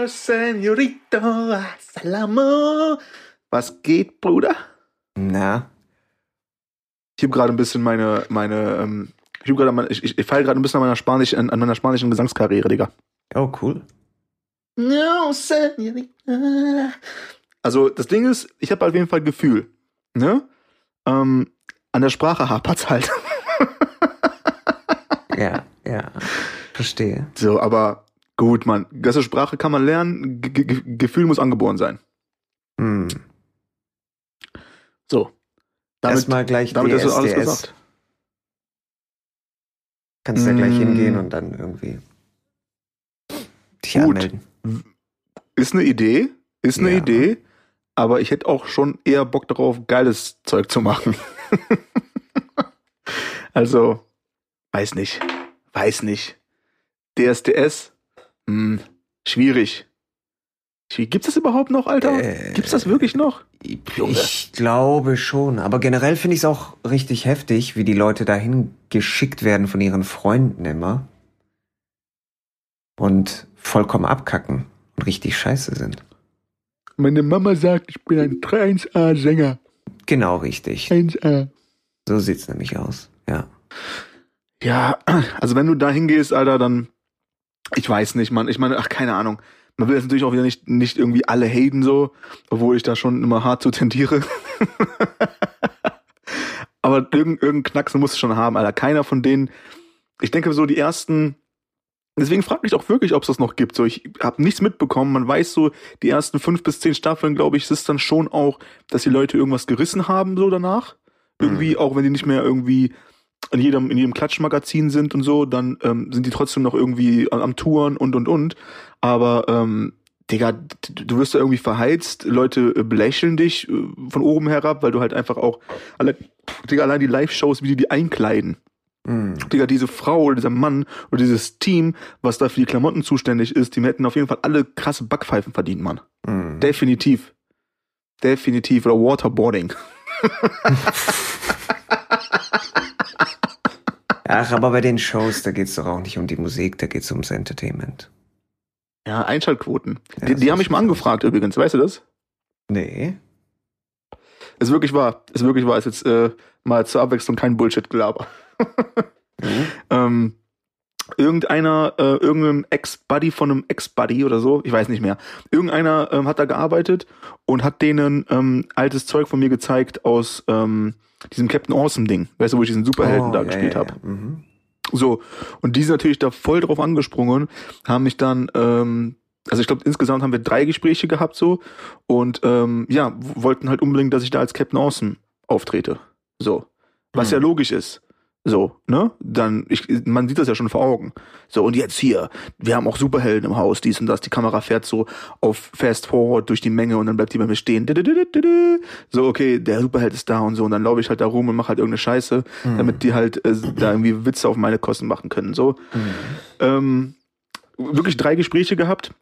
Amor, Senorito, Salamo. Was geht, Bruder? Na, Ich habe gerade ein bisschen meine, meine, ähm, ich, mein- ich, ich, ich feile gerade ein bisschen an meiner, Spanisch, an, an meiner spanischen Gesangskarriere, Digga. oh cool. No, Senorita. Also, das Ding ist, ich habe auf jeden Fall Gefühl. Ne? Ähm, an der Sprache hapert's halt. Ja, ja. Verstehe. So, aber gut, man. Ganze Sprache kann man lernen. G G Gefühl muss angeboren sein. Hm. So. Damit, Erstmal gleich damit ist alles DSDS. gesagt. Kannst ja gleich Mm. hingehen und dann irgendwie dich Gut. anmelden. Ist eine Idee. Ist eine Ja. Idee. Aber ich hätte auch schon eher Bock darauf, geiles Zeug zu machen. also, weiß nicht. Weiß nicht. DSDS? Hm, schwierig. Gibt's das überhaupt noch, Alter? Äh, Gibt's das wirklich noch? Junge. Ich glaube schon. Aber generell finde ich es auch richtig heftig, wie die Leute dahin geschickt werden von ihren Freunden immer. Und vollkommen abkacken und richtig scheiße sind. Meine Mama sagt, ich bin ein 3-1A-Sänger. Genau richtig. 1A. So sieht's nämlich aus. Ja. Ja, also wenn du da hingehst, Alter, dann, ich weiß nicht, man. Ich meine, ach, keine Ahnung. Man will jetzt natürlich auch wieder nicht, nicht irgendwie alle haten so, obwohl ich da schon immer hart zu tendiere. Aber irgendein, irgendein Knacksen muss es schon haben, Alter. Keiner von denen, ich denke so die ersten, deswegen frage ich auch wirklich, ob es das noch gibt. So, ich habe nichts mitbekommen. Man weiß so, die ersten fünf bis zehn Staffeln, glaube ich, ist es dann schon auch, dass die Leute irgendwas gerissen haben so danach. Irgendwie, auch wenn die nicht mehr irgendwie in jedem, in jedem Klatschmagazin sind und so, dann ähm, sind die trotzdem noch irgendwie am, am Touren und und und. Aber ähm, Digga, du wirst da irgendwie verheizt, Leute äh, belächeln dich äh, von oben herab, weil du halt einfach auch alle, Digga, allein die Live-Shows, wie die die einkleiden. Hm. Digga, diese Frau oder dieser Mann oder dieses Team, was da für die Klamotten zuständig ist, die hätten auf jeden Fall alle krasse Backpfeifen verdient, Mann. Hm. Definitiv. Definitiv. Oder Waterboarding. Ach, aber bei den Shows, da geht's doch auch nicht um die Musik, da geht's ums Entertainment. Ja, Einschaltquoten. Ja, die die haben mich mal angefragt übrigens, weißt du das? Nee. Ist wirklich wahr. Ist wirklich wahr. Ist jetzt äh, mal zur Abwechslung kein Bullshit-Gelaber. Hm? ähm, irgendeiner, äh, irgendein Ex-Buddy von einem Ex-Buddy oder so, ich weiß nicht mehr. Irgendeiner ähm, hat da gearbeitet und hat denen ähm, altes Zeug von mir gezeigt aus ähm, diesem Captain Awesome-Ding. Weißt du, wo ich diesen Superhelden Oh, da ja, gespielt ja, habe. Mhm. So, und die sind natürlich da voll drauf angesprungen, haben mich dann, ähm, also ich glaube, insgesamt haben wir drei Gespräche gehabt so und ähm, ja, wollten halt unbedingt, dass ich da als Captain Awesome auftrete. So. Was Hm. ja logisch ist. So, ne? Dann, ich, man sieht das ja schon vor Augen. So, und jetzt hier, wir haben auch Superhelden im Haus, dies und das. Die Kamera fährt so auf Fast Forward durch die Menge und dann bleibt die bei mir stehen. So, okay, der Superheld ist da und so. Und dann laufe ich halt da rum und mache halt irgendeine Scheiße, Hm. damit die halt äh, da irgendwie Witze auf meine Kosten machen können. So. Mhm. Ähm, wirklich drei Gespräche gehabt,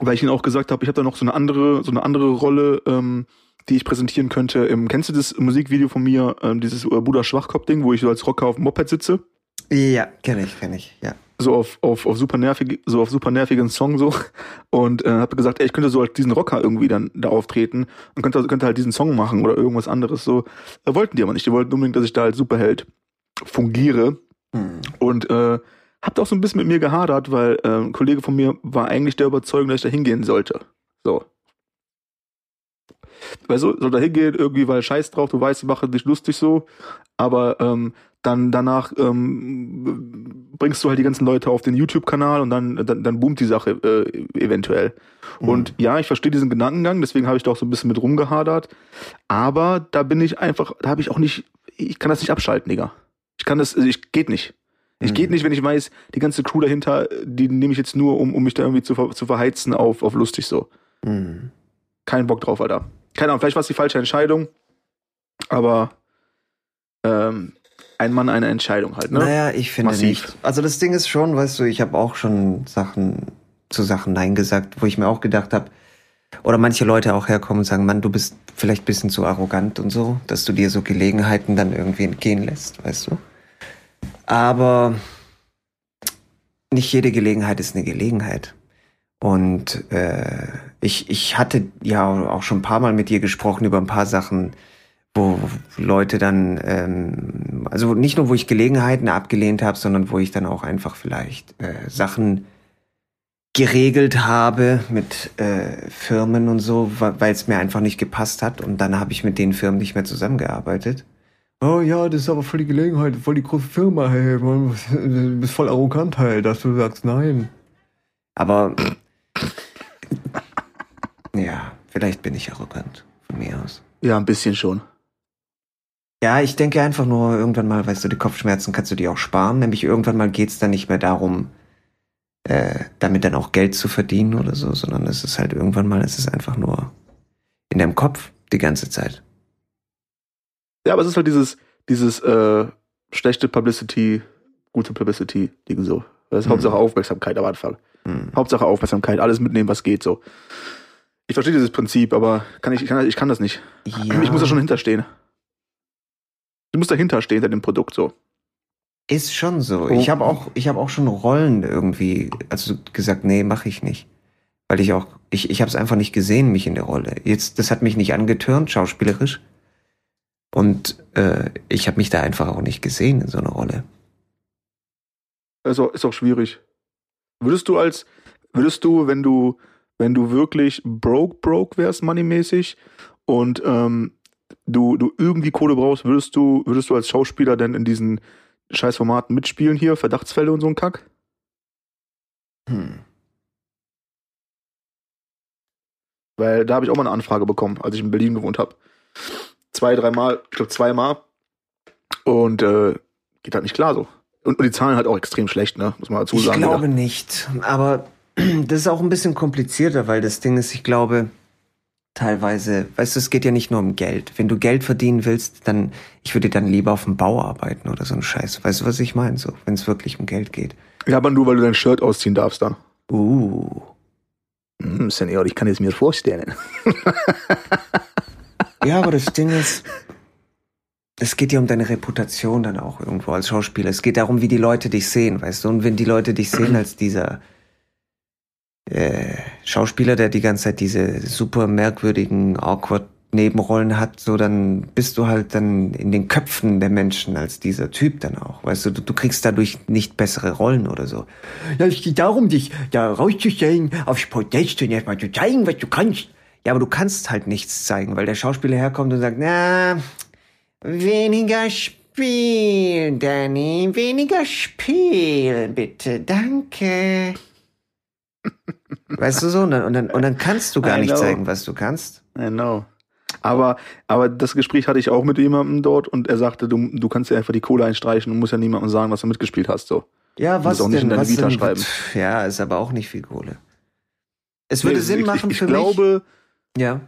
weil ich ihnen auch gesagt habe, ich habe da noch so eine andere, so eine andere Rolle, ähm, die ich präsentieren könnte. Ähm, kennst du das Musikvideo von mir, ähm, dieses Bruder Schwachkopf-Ding, wo ich so als Rocker auf dem Moped sitze? Ja, kenne ich, kenne ich, ja. So auf, auf, auf super nervig, so auf super nervigen Song so. Und äh, habe gesagt, ey, ich könnte so als diesen Rocker irgendwie dann da auftreten und könnte, könnte halt diesen Song machen oder irgendwas anderes. So. Äh, wollten die aber nicht. Die wollten unbedingt, dass ich da als Superheld fungiere. Mhm. Und äh, habt auch so ein bisschen mit mir gehadert, weil äh, ein Kollege von mir war eigentlich der Überzeugung, dass ich da hingehen sollte. So. Weil so, so da hingehen, irgendwie, weil scheiß drauf, du weißt, die machen dich lustig so, aber ähm, dann danach ähm, bringst du halt die ganzen Leute auf den YouTube-Kanal und dann, dann, dann boomt die Sache äh, eventuell. Und ja, ich verstehe diesen Gedankengang, deswegen habe ich da auch so ein bisschen mit rumgehadert. Aber da bin ich einfach, da habe ich auch nicht, ich kann das nicht abschalten, Digga. Ich kann das, ich geht nicht. Ich Mhm. geht nicht, wenn ich weiß, die ganze Crew dahinter, die nehme ich jetzt nur, um, um mich da irgendwie zu, zu verheizen auf, auf lustig so. Mhm. Kein Bock drauf, Alter. Keine Ahnung, vielleicht war es die falsche Entscheidung, aber ähm, ein Mann, eine Entscheidung halt, ne? Naja, ich finde Massiv. nicht. Also das Ding ist schon, weißt du, ich habe auch schon Sachen zu Sachen Nein gesagt, wo ich mir auch gedacht habe, oder manche Leute auch herkommen und sagen, Mann, du bist vielleicht ein bisschen zu arrogant und so, dass du dir so Gelegenheiten dann irgendwie entgehen lässt, weißt du. Aber nicht jede Gelegenheit ist eine Gelegenheit. Und äh, ich, ich hatte ja auch schon ein paar Mal mit ihr gesprochen über ein paar Sachen, wo Leute dann, ähm, also nicht nur, wo ich Gelegenheiten abgelehnt habe, sondern wo ich dann auch einfach vielleicht äh, Sachen geregelt habe mit äh, Firmen und so, weil es mir einfach nicht gepasst hat. Und dann habe ich mit den Firmen nicht mehr zusammengearbeitet. Oh ja, das ist aber voll die Gelegenheit, voll die große Firma, hey, du bist voll arrogant, hey, dass du sagst nein. Aber ja, vielleicht bin ich arrogant von mir aus. Ja, ein bisschen schon. Ja, ich denke einfach nur, irgendwann mal, weißt du, die Kopfschmerzen kannst du dir auch sparen. Nämlich irgendwann mal geht's dann nicht mehr darum, äh, damit dann auch Geld zu verdienen oder so, sondern es ist halt irgendwann mal, es ist einfach nur in deinem Kopf die ganze Zeit. Ja, aber es ist halt dieses, dieses äh, schlechte Publicity, gute Publicity-Ding so. Das ist mhm. Hauptsache Aufmerksamkeit am Anfang. Mhm. Hauptsache Aufmerksamkeit, alles mitnehmen, was geht so. Ich verstehe dieses Prinzip, aber kann ich, ich, kann, ich kann das nicht. Ja. Ich muss da schon hinterstehen. Du musst dahinter stehen, hinter dem Produkt so. Ist schon so. Oh. Ich habe auch, ich habe auch schon Rollen irgendwie, also gesagt, nee, mache ich nicht, weil ich auch, ich, ich habe es einfach nicht gesehen, mich in der Rolle. Jetzt, das hat mich nicht angetörnt, schauspielerisch, und äh, ich habe mich da einfach auch nicht gesehen in so einer Rolle. Also ist auch schwierig. Würdest du als, würdest du, wenn du, wenn du wirklich broke broke wärst, moneymäßig und ähm, du, du irgendwie Kohle brauchst, würdest du, würdest du als Schauspieler denn in diesen Scheißformaten mitspielen hier, Verdachtsfälle und so ein Kack? Hm. Weil da habe ich auch mal eine Anfrage bekommen, als ich in Berlin gewohnt habe. Zwei, dreimal, ich glaube zweimal. Und äh, geht halt nicht klar so. Und, und die Zahlen halt auch extrem schlecht, ne? Muss man dazu sagen. Ich glaube wieder. nicht. Aber das ist auch ein bisschen komplizierter, weil das Ding ist, ich glaube, teilweise, weißt du, es geht ja nicht nur um Geld. Wenn du Geld verdienen willst, dann, ich würde dann lieber auf dem Bau arbeiten oder so ein Scheiß. Weißt du, was ich meine? So, wenn es wirklich um Geld geht. Ja, aber nur weil du dein Shirt ausziehen darfst dann. Uh. Hm, Senior, ich kann es mir vorstellen. ja, aber das Ding ist, es geht ja um deine Reputation dann auch irgendwo als Schauspieler. Es geht darum, wie die Leute dich sehen, weißt du? Und wenn die Leute dich sehen als dieser äh, Schauspieler, der die ganze Zeit diese super merkwürdigen, awkward Nebenrollen hat, so dann bist du halt dann in den Köpfen der Menschen als dieser Typ dann auch. Weißt du, du, du kriegst dadurch nicht bessere Rollen oder so. Ja, es geht darum, dich da rauszustellen, aufs Podest und erstmal zu zeigen, was du kannst. Ja, aber du kannst halt nichts zeigen, weil der Schauspieler herkommt und sagt, na, weniger spielen, Danny, weniger spielen, bitte, danke. Weißt du so? Und dann, und dann, und dann kannst du gar nicht zeigen, was du kannst. I know. Aber, aber das Gespräch hatte ich auch mit jemandem dort und er sagte, du, du kannst ja einfach die Kohle einstreichen und musst ja niemandem sagen, was du mitgespielt hast. So. Ja, was auch denn? Nicht in deine was Vita denn? schreiben. Ja, ist aber auch nicht viel Kohle. Es würde Nee, Sinn ich, machen ich, ich für glaube, mich. Ja.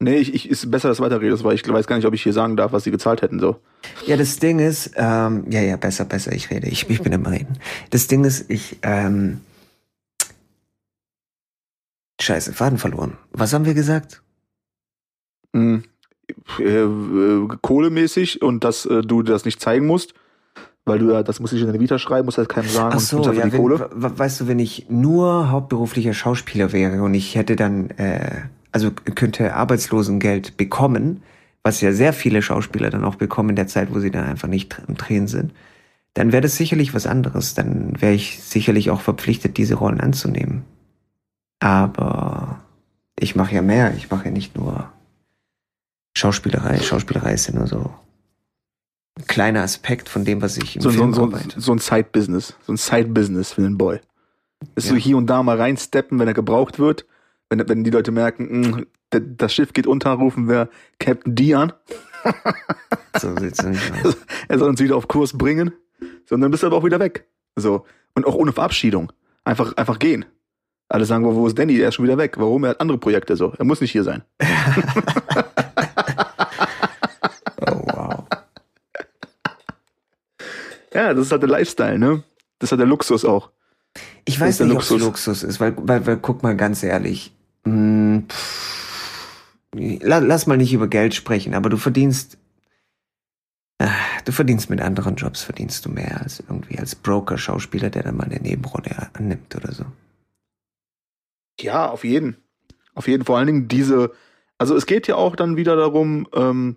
nee, ich, ich ist besser, dass du weiterredest, weil ich weiß gar nicht, ob ich hier sagen darf, was sie gezahlt hätten. So. Ja, das Ding ist, ähm, ja, ja, besser, besser, ich rede. Ich, ich bin im Reden. Das Ding ist, ich, ähm, Scheiße, Faden verloren. Was haben wir gesagt? Mh, äh, äh, kohlemäßig und dass äh, du das nicht zeigen musst, weil du ja, das musst du nicht in deine Vita schreiben, musst halt keinem sagen Ach und so, einfach ja, die wenn, Kohle. we- weißt du, wenn ich nur hauptberuflicher Schauspieler wäre und ich hätte dann, äh, also könnte Arbeitslosengeld bekommen, was ja sehr viele Schauspieler dann auch bekommen in der Zeit, wo sie dann einfach nicht im Drehen sind, dann wäre das sicherlich was anderes. Dann wäre ich sicherlich auch verpflichtet, diese Rollen anzunehmen. Aber ich mache ja mehr. Ich mache ja nicht nur Schauspielerei. Schauspielerei ist ja nur so ein kleiner Aspekt von dem, was ich im So, so, Film so, arbeite. so ein Side-Business, so ein Side-Business für den Boy. Ist so Ja. hier und da mal reinsteppen, wenn er gebraucht wird. Wenn, wenn die Leute merken, mh, d- das Schiff geht unter, rufen wir Captain D an. So sieht's nämlich aus. Er soll uns wieder auf Kurs bringen. So, und dann bist du aber auch wieder weg. So. Und auch ohne Verabschiedung. Einfach, einfach gehen. Alle sagen, wo, wo ist Danny? Er ist schon wieder weg. Warum? Er hat andere Projekte so. Er muss nicht hier sein. Oh, wow. Ja, das ist halt der Lifestyle, ne? Das ist halt der Luxus auch. Ich weiß nicht, ob es Luxus. Ist, weil, weil, weil guck mal ganz ehrlich. Hm, lass mal nicht über Geld sprechen, aber du verdienst. äh, Du verdienst mit anderen Jobs, verdienst du mehr als irgendwie als Broker, Schauspieler, der dann mal eine Nebenrolle annimmt oder so. Ja, auf jeden. Auf jeden. Vor allen Dingen diese, also es geht ja auch dann wieder darum, ähm,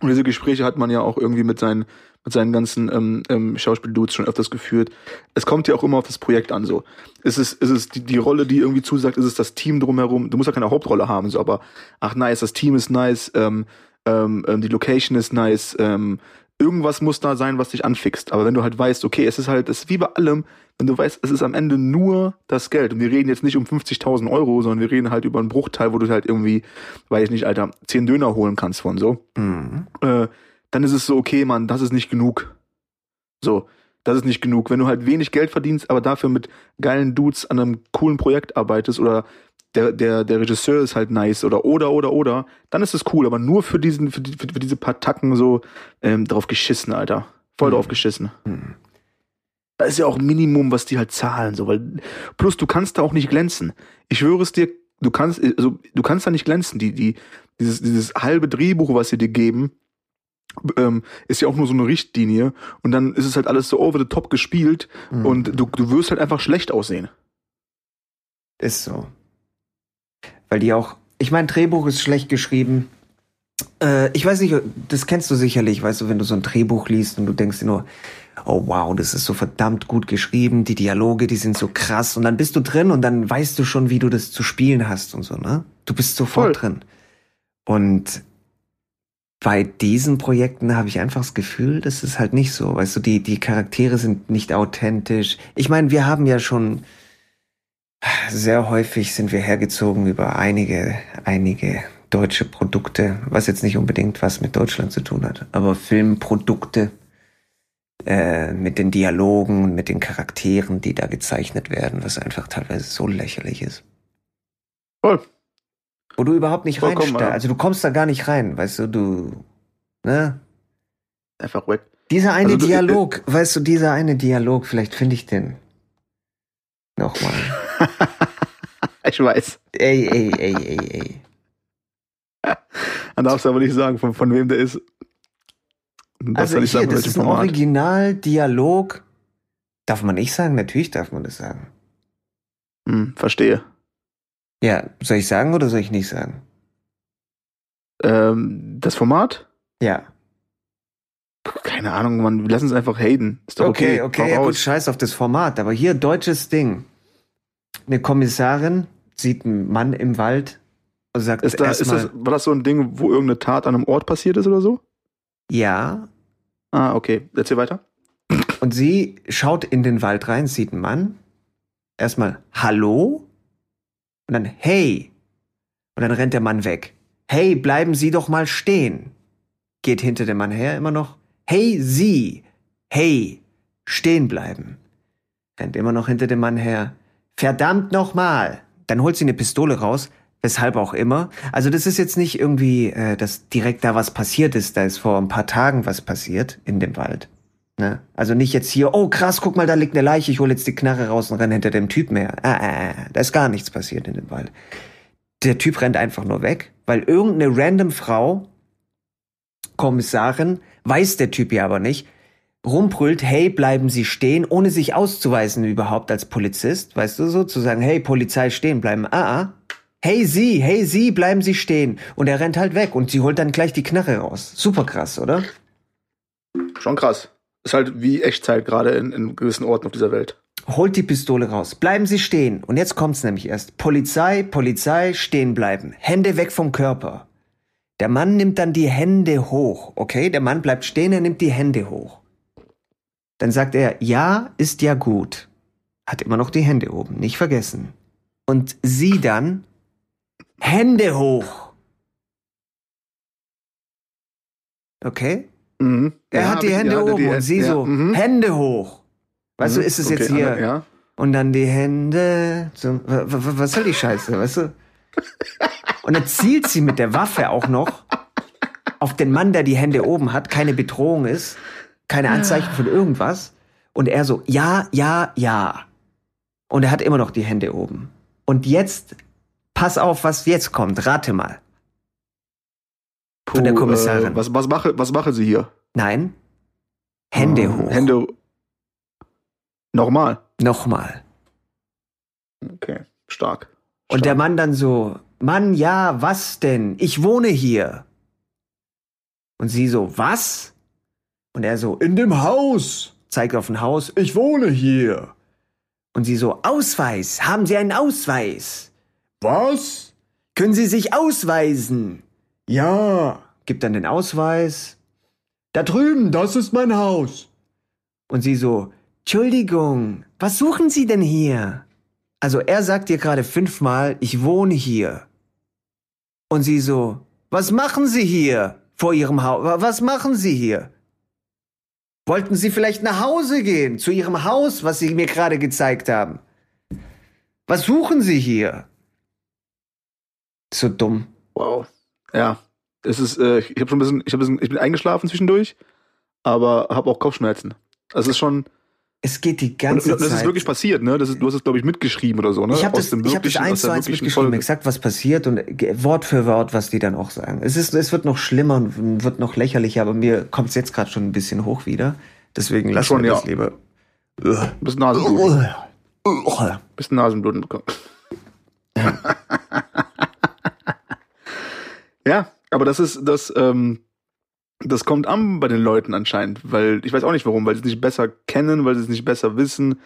und diese Gespräche hat man ja auch irgendwie mit seinen, mit seinen ganzen ähm, ähm, Schauspieldudes schon öfters geführt. Es kommt ja auch immer auf das Projekt an. So, ist es, ist es die, die Rolle, die irgendwie zusagt, ist es das Team drumherum. Du musst ja keine Hauptrolle haben, so, aber ach nice, das Team ist nice, ähm, ähm, ähm die Location ist nice, ähm, irgendwas muss da sein, was dich anfixt. Aber wenn du halt weißt, okay, es ist halt, es ist wie bei allem, wenn du weißt, es ist am Ende nur das Geld. Und wir reden jetzt nicht um 50.000 Euro, sondern wir reden halt über einen Bruchteil, wo du halt irgendwie, weiß ich nicht, Alter, 10 Döner holen kannst von so. Mhm. Äh, dann ist es so, okay, Mann, das ist nicht genug. So, das ist nicht genug. Wenn du halt wenig Geld verdienst, aber dafür mit geilen Dudes an einem coolen Projekt arbeitest oder der, der, der Regisseur ist halt nice oder oder oder oder, dann ist es cool, aber nur für diesen, für, die, für, diese paar Tacken so ähm, drauf geschissen, Alter. Voll mhm. drauf geschissen. Mhm. Das ist ja auch Minimum, was die halt zahlen, so, weil, plus du kannst da auch nicht glänzen. Ich schwöre es dir, du kannst, also, du kannst da nicht glänzen. Die, die, dieses, dieses halbe Drehbuch, was sie dir geben, ähm, ist ja auch nur so eine Richtlinie und dann ist es halt alles so over the top gespielt mhm. und du, du wirst halt einfach schlecht aussehen. Ist so. Weil die auch, ich meine, Drehbuch ist schlecht geschrieben. Äh, ich weiß nicht, das kennst du sicherlich, weißt du, wenn du so ein Drehbuch liest und du denkst dir nur, oh wow, das ist so verdammt gut geschrieben, die Dialoge, die sind so krass und dann bist du drin und dann weißt du schon, wie du das zu spielen hast und so, ne? Du bist sofort Voll. drin. Und bei diesen Projekten habe ich einfach das Gefühl, das ist halt nicht so. Weißt du, die, die Charaktere sind nicht authentisch. Ich meine, wir haben ja schon sehr häufig sind wir hergezogen über einige, einige deutsche Produkte, was jetzt nicht unbedingt was mit Deutschland zu tun hat, aber Filmprodukte äh, mit den Dialogen, mit den Charakteren, die da gezeichnet werden, was einfach teilweise so lächerlich ist. Voll. Wo du überhaupt nicht reinsteigst. Ja. Also du kommst da gar nicht rein, weißt du, du, ne? Einfach weg. Dieser eine also, Dialog, du, weißt du, dieser eine Dialog, vielleicht finde ich den nochmal. ich weiß. Ey, ey, ey, ey, ey. Dann darfst du aber nicht sagen, von, von wem der ist. Das also ich, sagen, das ist ein Originaldialog. Darf man nicht sagen? Natürlich darf man das sagen. Hm, verstehe. Ja, soll ich sagen oder soll ich nicht sagen? Ähm, das Format? Ja. Keine Ahnung, man, lass uns einfach haten. Ist doch okay. Okay, okay, ja gut, scheiß auf das Format. Aber hier, deutsches Ding. Eine Kommissarin sieht einen Mann im Wald und sagt ist da, ist das, War das so ein Ding, wo irgendeine Tat an einem Ort passiert ist oder so? Ja. Ah, okay. Erzähl weiter. Und sie schaut in den Wald rein, sieht einen Mann. Erstmal Hallo und dann Hey. Und dann rennt der Mann weg. Hey, bleiben Sie doch mal stehen. Geht hinter dem Mann her immer noch. Hey, Sie. Hey, stehen bleiben. Rennt immer noch hinter dem Mann her. Verdammt nochmal. Dann holt sie eine Pistole raus, weshalb auch immer. Also das ist jetzt nicht irgendwie, äh, dass direkt da was passiert ist. Da ist vor ein paar Tagen was passiert in dem Wald. Ne? Also nicht jetzt hier, oh krass, guck mal, da liegt eine Leiche, ich hole jetzt die Knarre raus und renne hinter dem Typ mehr. Ah, ah, ah, da ist gar nichts passiert in dem Wald. Der Typ rennt einfach nur weg, weil irgendeine random Frau, Kommissarin, weiß der Typ ja aber nicht, rumbrüllt, hey, bleiben Sie stehen, ohne sich auszuweisen überhaupt als Polizist, weißt du so, zu sagen, hey, Polizei stehen bleiben, ah, ah. Hey Sie, hey Sie, bleiben Sie stehen. Und er rennt halt weg und sie holt dann gleich die Knarre raus. Super krass, oder? Schon krass. Ist halt wie Echtzeit gerade in, in gewissen Orten auf dieser Welt. Holt die Pistole raus. Bleiben Sie stehen. Und jetzt kommt's nämlich erst. Polizei, Polizei, stehen bleiben. Hände weg vom Körper. Der Mann nimmt dann die Hände hoch. Okay, der Mann bleibt stehen, er nimmt die Hände hoch. Dann sagt er, ja, ist ja gut. Hat immer noch die Hände oben, nicht vergessen. Und sie dann, Hände hoch. Okay? Mhm. Er ja, hat die Hände oben die, und sie ja, so, mhm. Hände hoch. Weißt mhm. du, ist es okay, jetzt hier? Ja. Und dann die Hände. So, was soll die Scheiße, weißt du? Und dann zielt sie mit der Waffe auch noch auf den Mann, der die Hände oben hat, keine Bedrohung ist, keine Anzeichen von irgendwas. Und er so, ja, ja, ja. Und er hat immer noch die Hände oben. Und jetzt, pass auf, was jetzt kommt. Rate mal. Puh, von der Kommissarin. Äh, was, was, mache, was mache sie hier? Nein. Hände hm, hoch. Hände. Nochmal. Nochmal. Okay, stark. Und der Mann dann so, Mann, ja, was denn? Ich wohne hier. Und sie so, was? Und er so, in dem Haus. Zeigt auf ein Haus, ich wohne hier. Und sie so, Ausweis, haben Sie einen Ausweis? Was? Können Sie sich ausweisen? Ja. Gibt dann den Ausweis. Da drüben, das ist mein Haus. Und sie so, Entschuldigung, was suchen Sie denn hier? Also er sagt dir gerade fünfmal, ich wohne hier. Und sie so, was machen Sie hier vor Ihrem Haus? Was machen Sie hier? Wollten Sie vielleicht nach Hause gehen, zu Ihrem Haus, was Sie mir gerade gezeigt haben? Was suchen Sie hier? So dumm. Wow. Ja, es ist, äh, ich habe schon ein bisschen, ich, hab ein bisschen, ich bin eingeschlafen zwischendurch, aber habe auch Kopfschmerzen. Das ist schon. Es geht die ganze und, Zeit. Das ist wirklich passiert, ne? Das ist, du hast es, glaube ich, mitgeschrieben oder so, ne? Ich habe das, ich hab das eins zu eins mitgeschrieben, Folge. exakt was passiert und ge- Wort für Wort, was die dann auch sagen. Es, ist, es wird noch schlimmer und wird noch lächerlicher, aber mir kommt es jetzt gerade schon ein bisschen hoch wieder. Deswegen lassen Schon, wir ja. das lieber. Bis Nasenbluten. Bis Nasenbluten bekommen. ja, aber das ist, das, ähm, das kommt an bei den Leuten anscheinend, weil ich weiß auch nicht warum, weil sie es nicht besser kennen, weil sie es nicht besser wissen.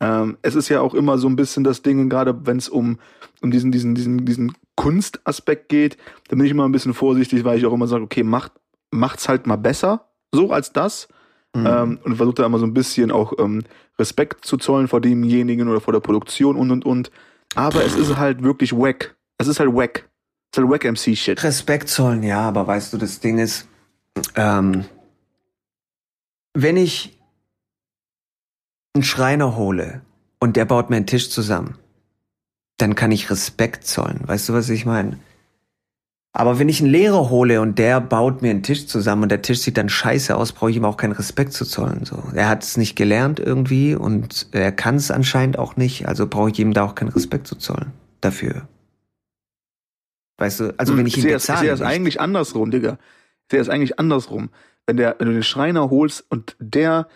Ähm, es ist ja auch immer so ein bisschen das Ding, gerade wenn es um, um diesen, diesen, diesen, diesen Kunstaspekt geht, da bin ich immer ein bisschen vorsichtig, weil ich auch immer sage, okay, macht, macht's halt mal besser, so als das. Mhm. Ähm, und versucht da immer so ein bisschen auch ähm, Respekt zu zollen vor demjenigen oder vor der Produktion und und und. Aber es ist halt wirklich wack. Es ist halt wack. Halt wack MC Shit. Respekt zollen, ja, aber weißt du, das Ding ist, ähm, wenn ich einen Schreiner hole und der baut mir einen Tisch zusammen, dann kann ich Respekt zollen. Weißt du, was ich meine? Aber wenn ich einen Lehrer hole und der baut mir einen Tisch zusammen und der Tisch sieht dann scheiße aus, brauche ich ihm auch keinen Respekt zu zollen. So, er hat es nicht gelernt irgendwie und er kann es anscheinend auch nicht, also brauche ich ihm da auch keinen Respekt zu zollen dafür. Weißt du, also wenn ich ihn sehe es, ich bezahle, sehe es eigentlich andersrum, Digga. Ich sehe es eigentlich andersrum. Wenn, der, wenn du den Schreiner holst und der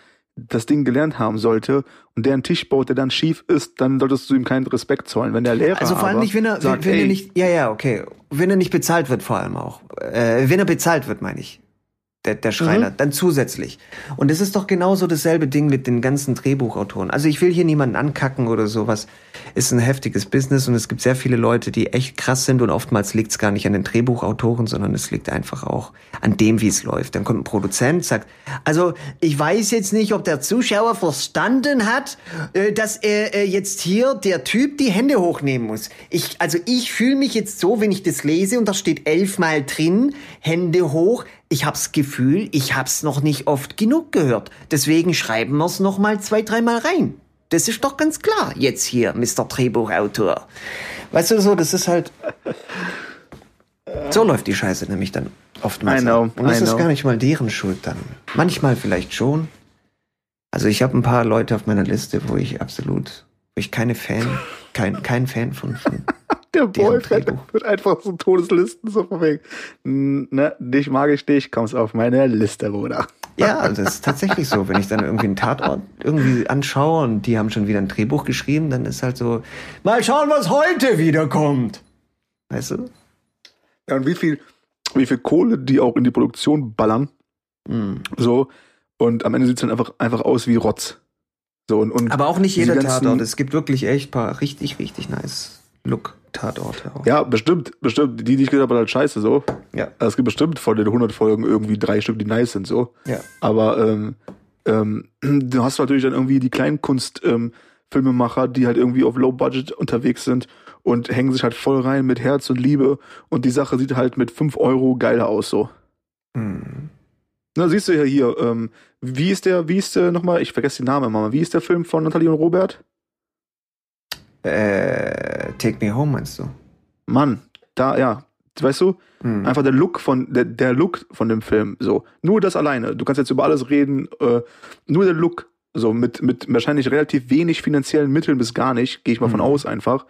das Ding gelernt haben sollte und der einen Tisch baut, der dann schief ist, dann solltest du ihm keinen Respekt zollen. Wenn der Lehrer Also vor allem nicht, wenn er, sagt, wenn, wenn er nicht, ja, ja, okay. Wenn er nicht bezahlt wird, vor allem auch. Äh, wenn er bezahlt wird, meine ich. Der, der Schreiner, Mhm. dann zusätzlich. Und es ist doch genauso dasselbe Ding mit den ganzen Drehbuchautoren. Also ich will hier niemanden ankacken oder sowas. Ist ein heftiges Business und es gibt sehr viele Leute, die echt krass sind und oftmals liegt es gar nicht an den Drehbuchautoren, sondern es liegt einfach auch an dem, wie es läuft. Dann kommt ein Produzent, sagt, also ich weiß jetzt nicht, ob der Zuschauer verstanden hat, äh, dass er äh, jetzt hier der Typ die Hände hochnehmen muss. Ich, also ich fühle mich jetzt so, wenn ich das lese und da steht elfmal drin, Hände hoch. Ich hab's Gefühl, ich hab's noch nicht oft genug gehört. Deswegen schreiben wir's noch mal zwei, dreimal rein. Das ist doch ganz klar jetzt hier, Mr. Drehbuchautor. Weißt du so, das ist halt. So läuft die Scheiße nämlich dann oftmals. I know. Und das ist gar nicht mal deren Schuld dann. Manchmal vielleicht schon. Also ich habe ein paar Leute auf meiner Liste, wo ich absolut, ich keine Fan, kein, kein Fan von, von der Drehbuch. wird einfach so Todeslisten so von wegen. "N- Ne, dich mag ich dich, kommst auf meine Liste, Bruder. Ja, also das ist tatsächlich so. Wenn ich dann irgendwie einen Tatort irgendwie anschaue und die haben schon wieder ein Drehbuch geschrieben, dann ist halt so, mal schauen, was heute wiederkommt. Weißt du? Ja, und wie viel, wie viel Kohle die auch in die Produktion ballern. Mhm. So. Und am Ende sieht's dann einfach, einfach aus wie Rotz. So, und, und Aber auch nicht jeder Tatort. Es gibt wirklich echt paar richtig, richtig nice Look-Tatorte auch. Ja, bestimmt, bestimmt. Die, die ich gesagt habe, halt scheiße so. Ja. Also es gibt bestimmt von den 100 Folgen irgendwie drei Stück, die nice sind so. Ja. Aber ähm, ähm, du hast natürlich dann irgendwie die Kleinkunst ähm, Filmemacher, die halt irgendwie auf Low Budget unterwegs sind und hängen sich halt voll rein mit Herz und Liebe und die Sache sieht halt mit 5 Euro geiler aus so. Mhm. Na, siehst du ja hier, ähm, wie ist der, wie ist der nochmal, ich vergesse den Namen immer mal, wie ist der Film von Nathalie und Robert? Äh, Take Me Home meinst du? Mann, da, ja, weißt du, Mhm. Einfach der Look von der, der Look von dem Film, so nur das alleine. Du kannst jetzt über alles reden, äh, nur der Look, so mit mit wahrscheinlich relativ wenig finanziellen Mitteln bis gar nicht, gehe ich mal von Mhm. aus einfach,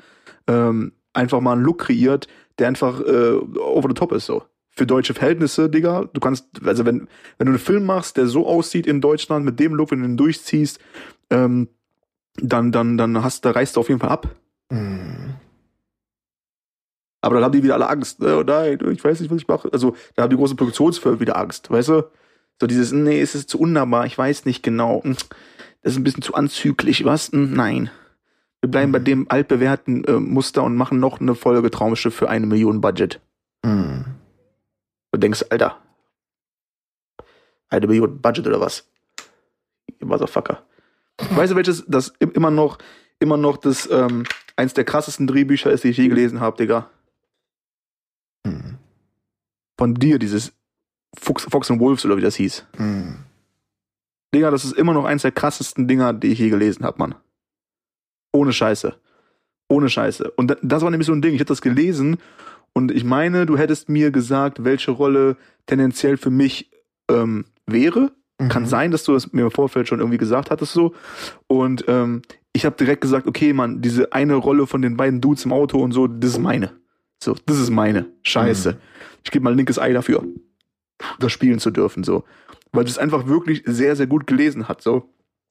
ähm, einfach mal einen Look kreiert, der einfach äh, over the top ist so. Für deutsche Verhältnisse, Digga, du kannst, also wenn wenn du einen Film machst, der so aussieht in Deutschland mit dem Look, wenn du ihn durchziehst, ähm, dann dann dann hast, da reißt du auf jeden Fall ab. Mhm. Aber dann haben die wieder alle Angst. Oh nein, ich weiß nicht, was ich mache. Also da haben die großen Produktionsfirmen wieder Angst, weißt du? So dieses, nee, es ist zu unnahbar, ich weiß nicht genau. Hm, das ist ein bisschen zu anzüglich, was? Hm, nein. Wir bleiben bei dem altbewährten äh, Muster und machen noch eine Folge Traumschiff für eine Million Budget. Mhm. Du denkst, Alter, eine Million Budget oder was? Motherfucker. Weißt du, welches das immer noch, immer noch das, ähm, eins der krassesten Drehbücher ist, die ich je gelesen habe, Digga? Mhm. Von dir, dieses Fox, Fox and Wolves oder wie das hieß. Mhm. Digga, das ist immer noch eins der krassesten Dinger, die ich je gelesen habe, Mann. Ohne Scheiße. Ohne Scheiße. Und das war nämlich so ein Ding. Ich hatte das gelesen und ich meine, du hättest mir gesagt, welche Rolle tendenziell für mich ähm, wäre. Mhm. Kann sein, dass du das mir im Vorfeld schon irgendwie gesagt hattest so. Und ähm, ich habe direkt gesagt, okay, Mann, diese eine Rolle von den beiden Dudes im Auto und so, das ist meine. So, das ist meine. Scheiße. Mhm. Ich gebe mal ein linkes Ei dafür, das spielen zu dürfen, so. Weil es einfach wirklich sehr, sehr gut gelesen hat, so.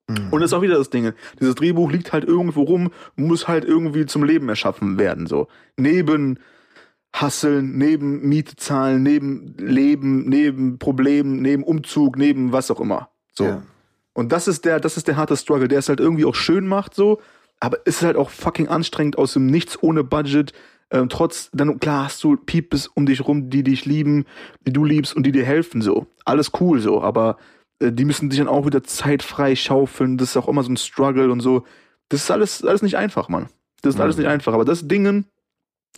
Mhm. Und das ist auch wieder das Ding. Dieses Drehbuch liegt halt irgendwo rum, muss halt irgendwie zum Leben erschaffen werden, so. Neben Hasseln, neben Miete zahlen, neben Leben, neben Problemen, neben Umzug, neben was auch immer. So. Ja. Und das ist der, das ist der harte Struggle, der es halt irgendwie auch schön macht, so. Aber es ist halt auch fucking anstrengend aus dem Nichts ohne Budget. Ähm, trotz, dann klar hast du Peeps um dich rum, die dich lieben, die du liebst und die dir helfen, so. Alles cool, so. Aber äh, die müssen sich dann auch wieder zeitfrei schaufeln. Das ist auch immer so ein Struggle und so. Das ist alles, alles nicht einfach, Mann. Das ist alles Mhm. nicht einfach. Aber das Dingen,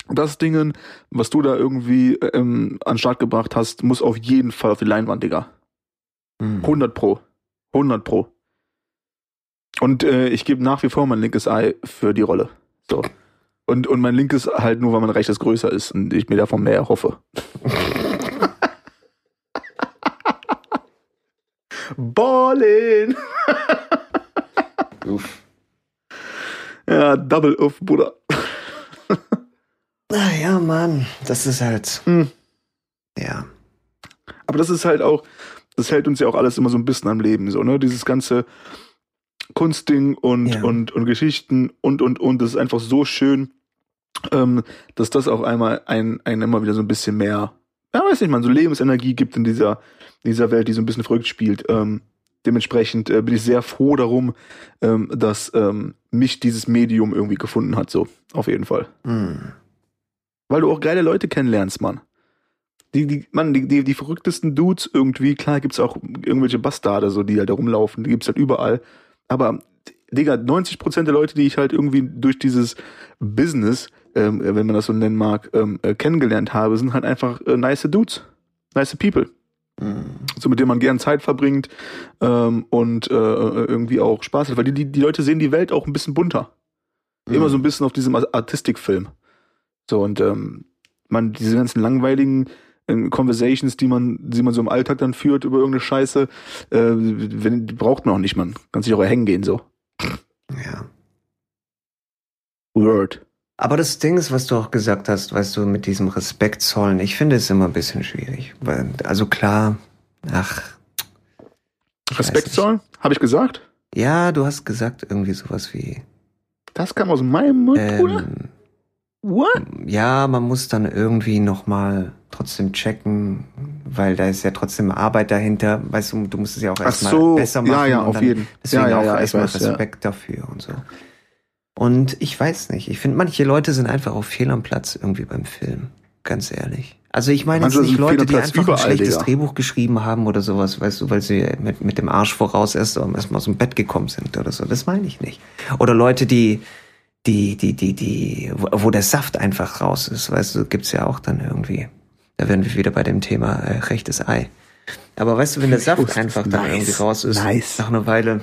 das Dingen, was du da irgendwie ähm, an den Start gebracht hast, muss auf jeden Fall auf die Leinwand, Digga. Mhm. 100 pro. 100 pro. Und äh, ich gebe nach wie vor mein linkes Ei für die Rolle. So. Und, und mein linkes halt nur, weil mein rechtes größer ist und ich mir davon mehr hoffe. Ballin! Uff. Ja, Double Uff, Bruder. Ah, ja, Mann. Das ist halt. Hm. Ja. Aber das ist halt auch, das hält uns ja auch alles immer so ein bisschen am Leben, so, ne? Dieses ganze Kunstding und, Ja. und, und Geschichten und, und, und. Das ist einfach so schön, ähm, dass das auch einmal ein, ein immer wieder so ein bisschen mehr, ja, weiß nicht, man, so Lebensenergie gibt in dieser, dieser Welt, die so ein bisschen verrückt spielt. Ähm, dementsprechend äh, bin ich sehr froh darum, ähm, dass ähm, mich dieses Medium irgendwie gefunden hat, so, auf jeden Fall. Mhm. Weil du auch geile Leute kennenlernst, Mann. Die, die, Mann, die, die, die verrücktesten Dudes irgendwie, klar gibt's auch irgendwelche Bastarde, so, die halt da rumlaufen, die gibt's halt überall. Aber, Digga, 90% der Leute, die ich halt irgendwie durch dieses Business, ähm, wenn man das so nennen mag, ähm, äh, kennengelernt habe, sind halt einfach äh, nice Dudes. Nice People. Mhm. So, mit denen man gern Zeit verbringt ähm, und äh, irgendwie auch Spaß hat. Weil die, die, die Leute sehen die Welt auch ein bisschen bunter. Immer so ein bisschen auf diesem Artistikfilm. So, und ähm, man, diese ganzen langweiligen äh, Conversations, die man, die man so im Alltag dann führt über irgendeine Scheiße, äh, wenn, die braucht man auch nicht, man. Kann sich auch hängen gehen, so. Ja. Word. Aber das Ding ist, was du auch gesagt hast, weißt du, mit diesem Respekt zollen, ich finde es immer ein bisschen schwierig. Weil, also klar, ach. Respekt zollen? Habe ich gesagt? Ja, du hast gesagt irgendwie sowas wie. Das kam aus meinem Mund, Bruder? What? ja, man muss dann irgendwie nochmal trotzdem checken, weil da ist ja trotzdem Arbeit dahinter. Weißt du, du musst es ja auch erstmal so, besser machen. ja, ja, auf jeden. Deswegen ja, ja, auch ja, erstmal weiß, ja. Respekt dafür und so. Und ich weiß nicht, ich finde, manche Leute sind einfach auf fehl am Platz irgendwie beim Film. Ganz ehrlich. Also ich meine jetzt nicht Leute, die einfach überall, ein schlechtes Digga. Drehbuch geschrieben haben oder sowas, weißt du, weil sie mit, mit dem Arsch voraus erst erst mal aus dem Bett gekommen sind oder so. Das meine ich nicht. Oder Leute, die, die, die, die, die, wo der Saft einfach raus ist, weißt du, gibt's ja auch dann irgendwie. Da wären wir wieder bei dem Thema äh, rechtes Ei. Aber weißt du, wenn der Saft einfach dann Nice. irgendwie raus ist, Nice. nach einer Weile,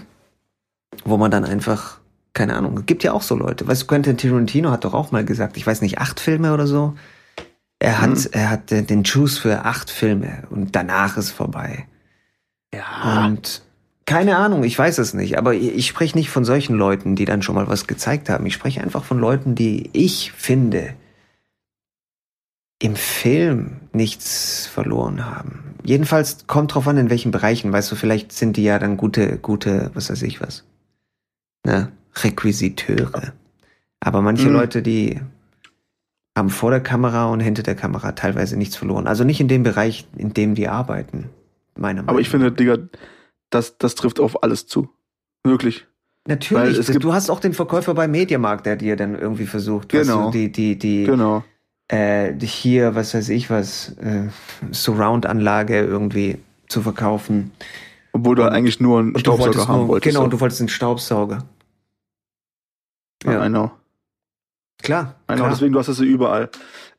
wo man dann einfach, keine Ahnung, gibt ja auch so Leute. Weißt du, Quentin Tarantino hat doch auch mal gesagt, ich weiß nicht, acht Filme oder so. Er hat, Mhm. er hat den Juice für acht Filme und danach ist vorbei. Ja. Und keine Ahnung, ich weiß es nicht, aber ich, ich spreche nicht von solchen Leuten, die dann schon mal was gezeigt haben. Ich spreche einfach von Leuten, die ich finde im Film nichts verloren haben. Jedenfalls kommt drauf an, in welchen Bereichen, weißt du, vielleicht sind die ja dann gute, gute, was weiß ich was, ne, Requisiteure. Aber manche Mhm. Leute, die haben vor der Kamera und hinter der Kamera teilweise nichts verloren. Also nicht in dem Bereich, in dem die arbeiten, meiner Meinung Aber ich finde, Digga, das, das trifft auf alles zu. Wirklich. Natürlich, das, du hast auch den Verkäufer bei Mediamarkt, der dir dann irgendwie versucht, genau. du, die, die, die, genau. äh, hier, was weiß ich was, äh, Surround-Anlage irgendwie zu verkaufen. Obwohl du Und- eigentlich nur einen Und du Staubsauger wolltest haben nur, wolltest. Genau, so. du wolltest einen Staubsauger. ja, Ja. I know. Klar, I know. klar. Deswegen, du hast das ja überall.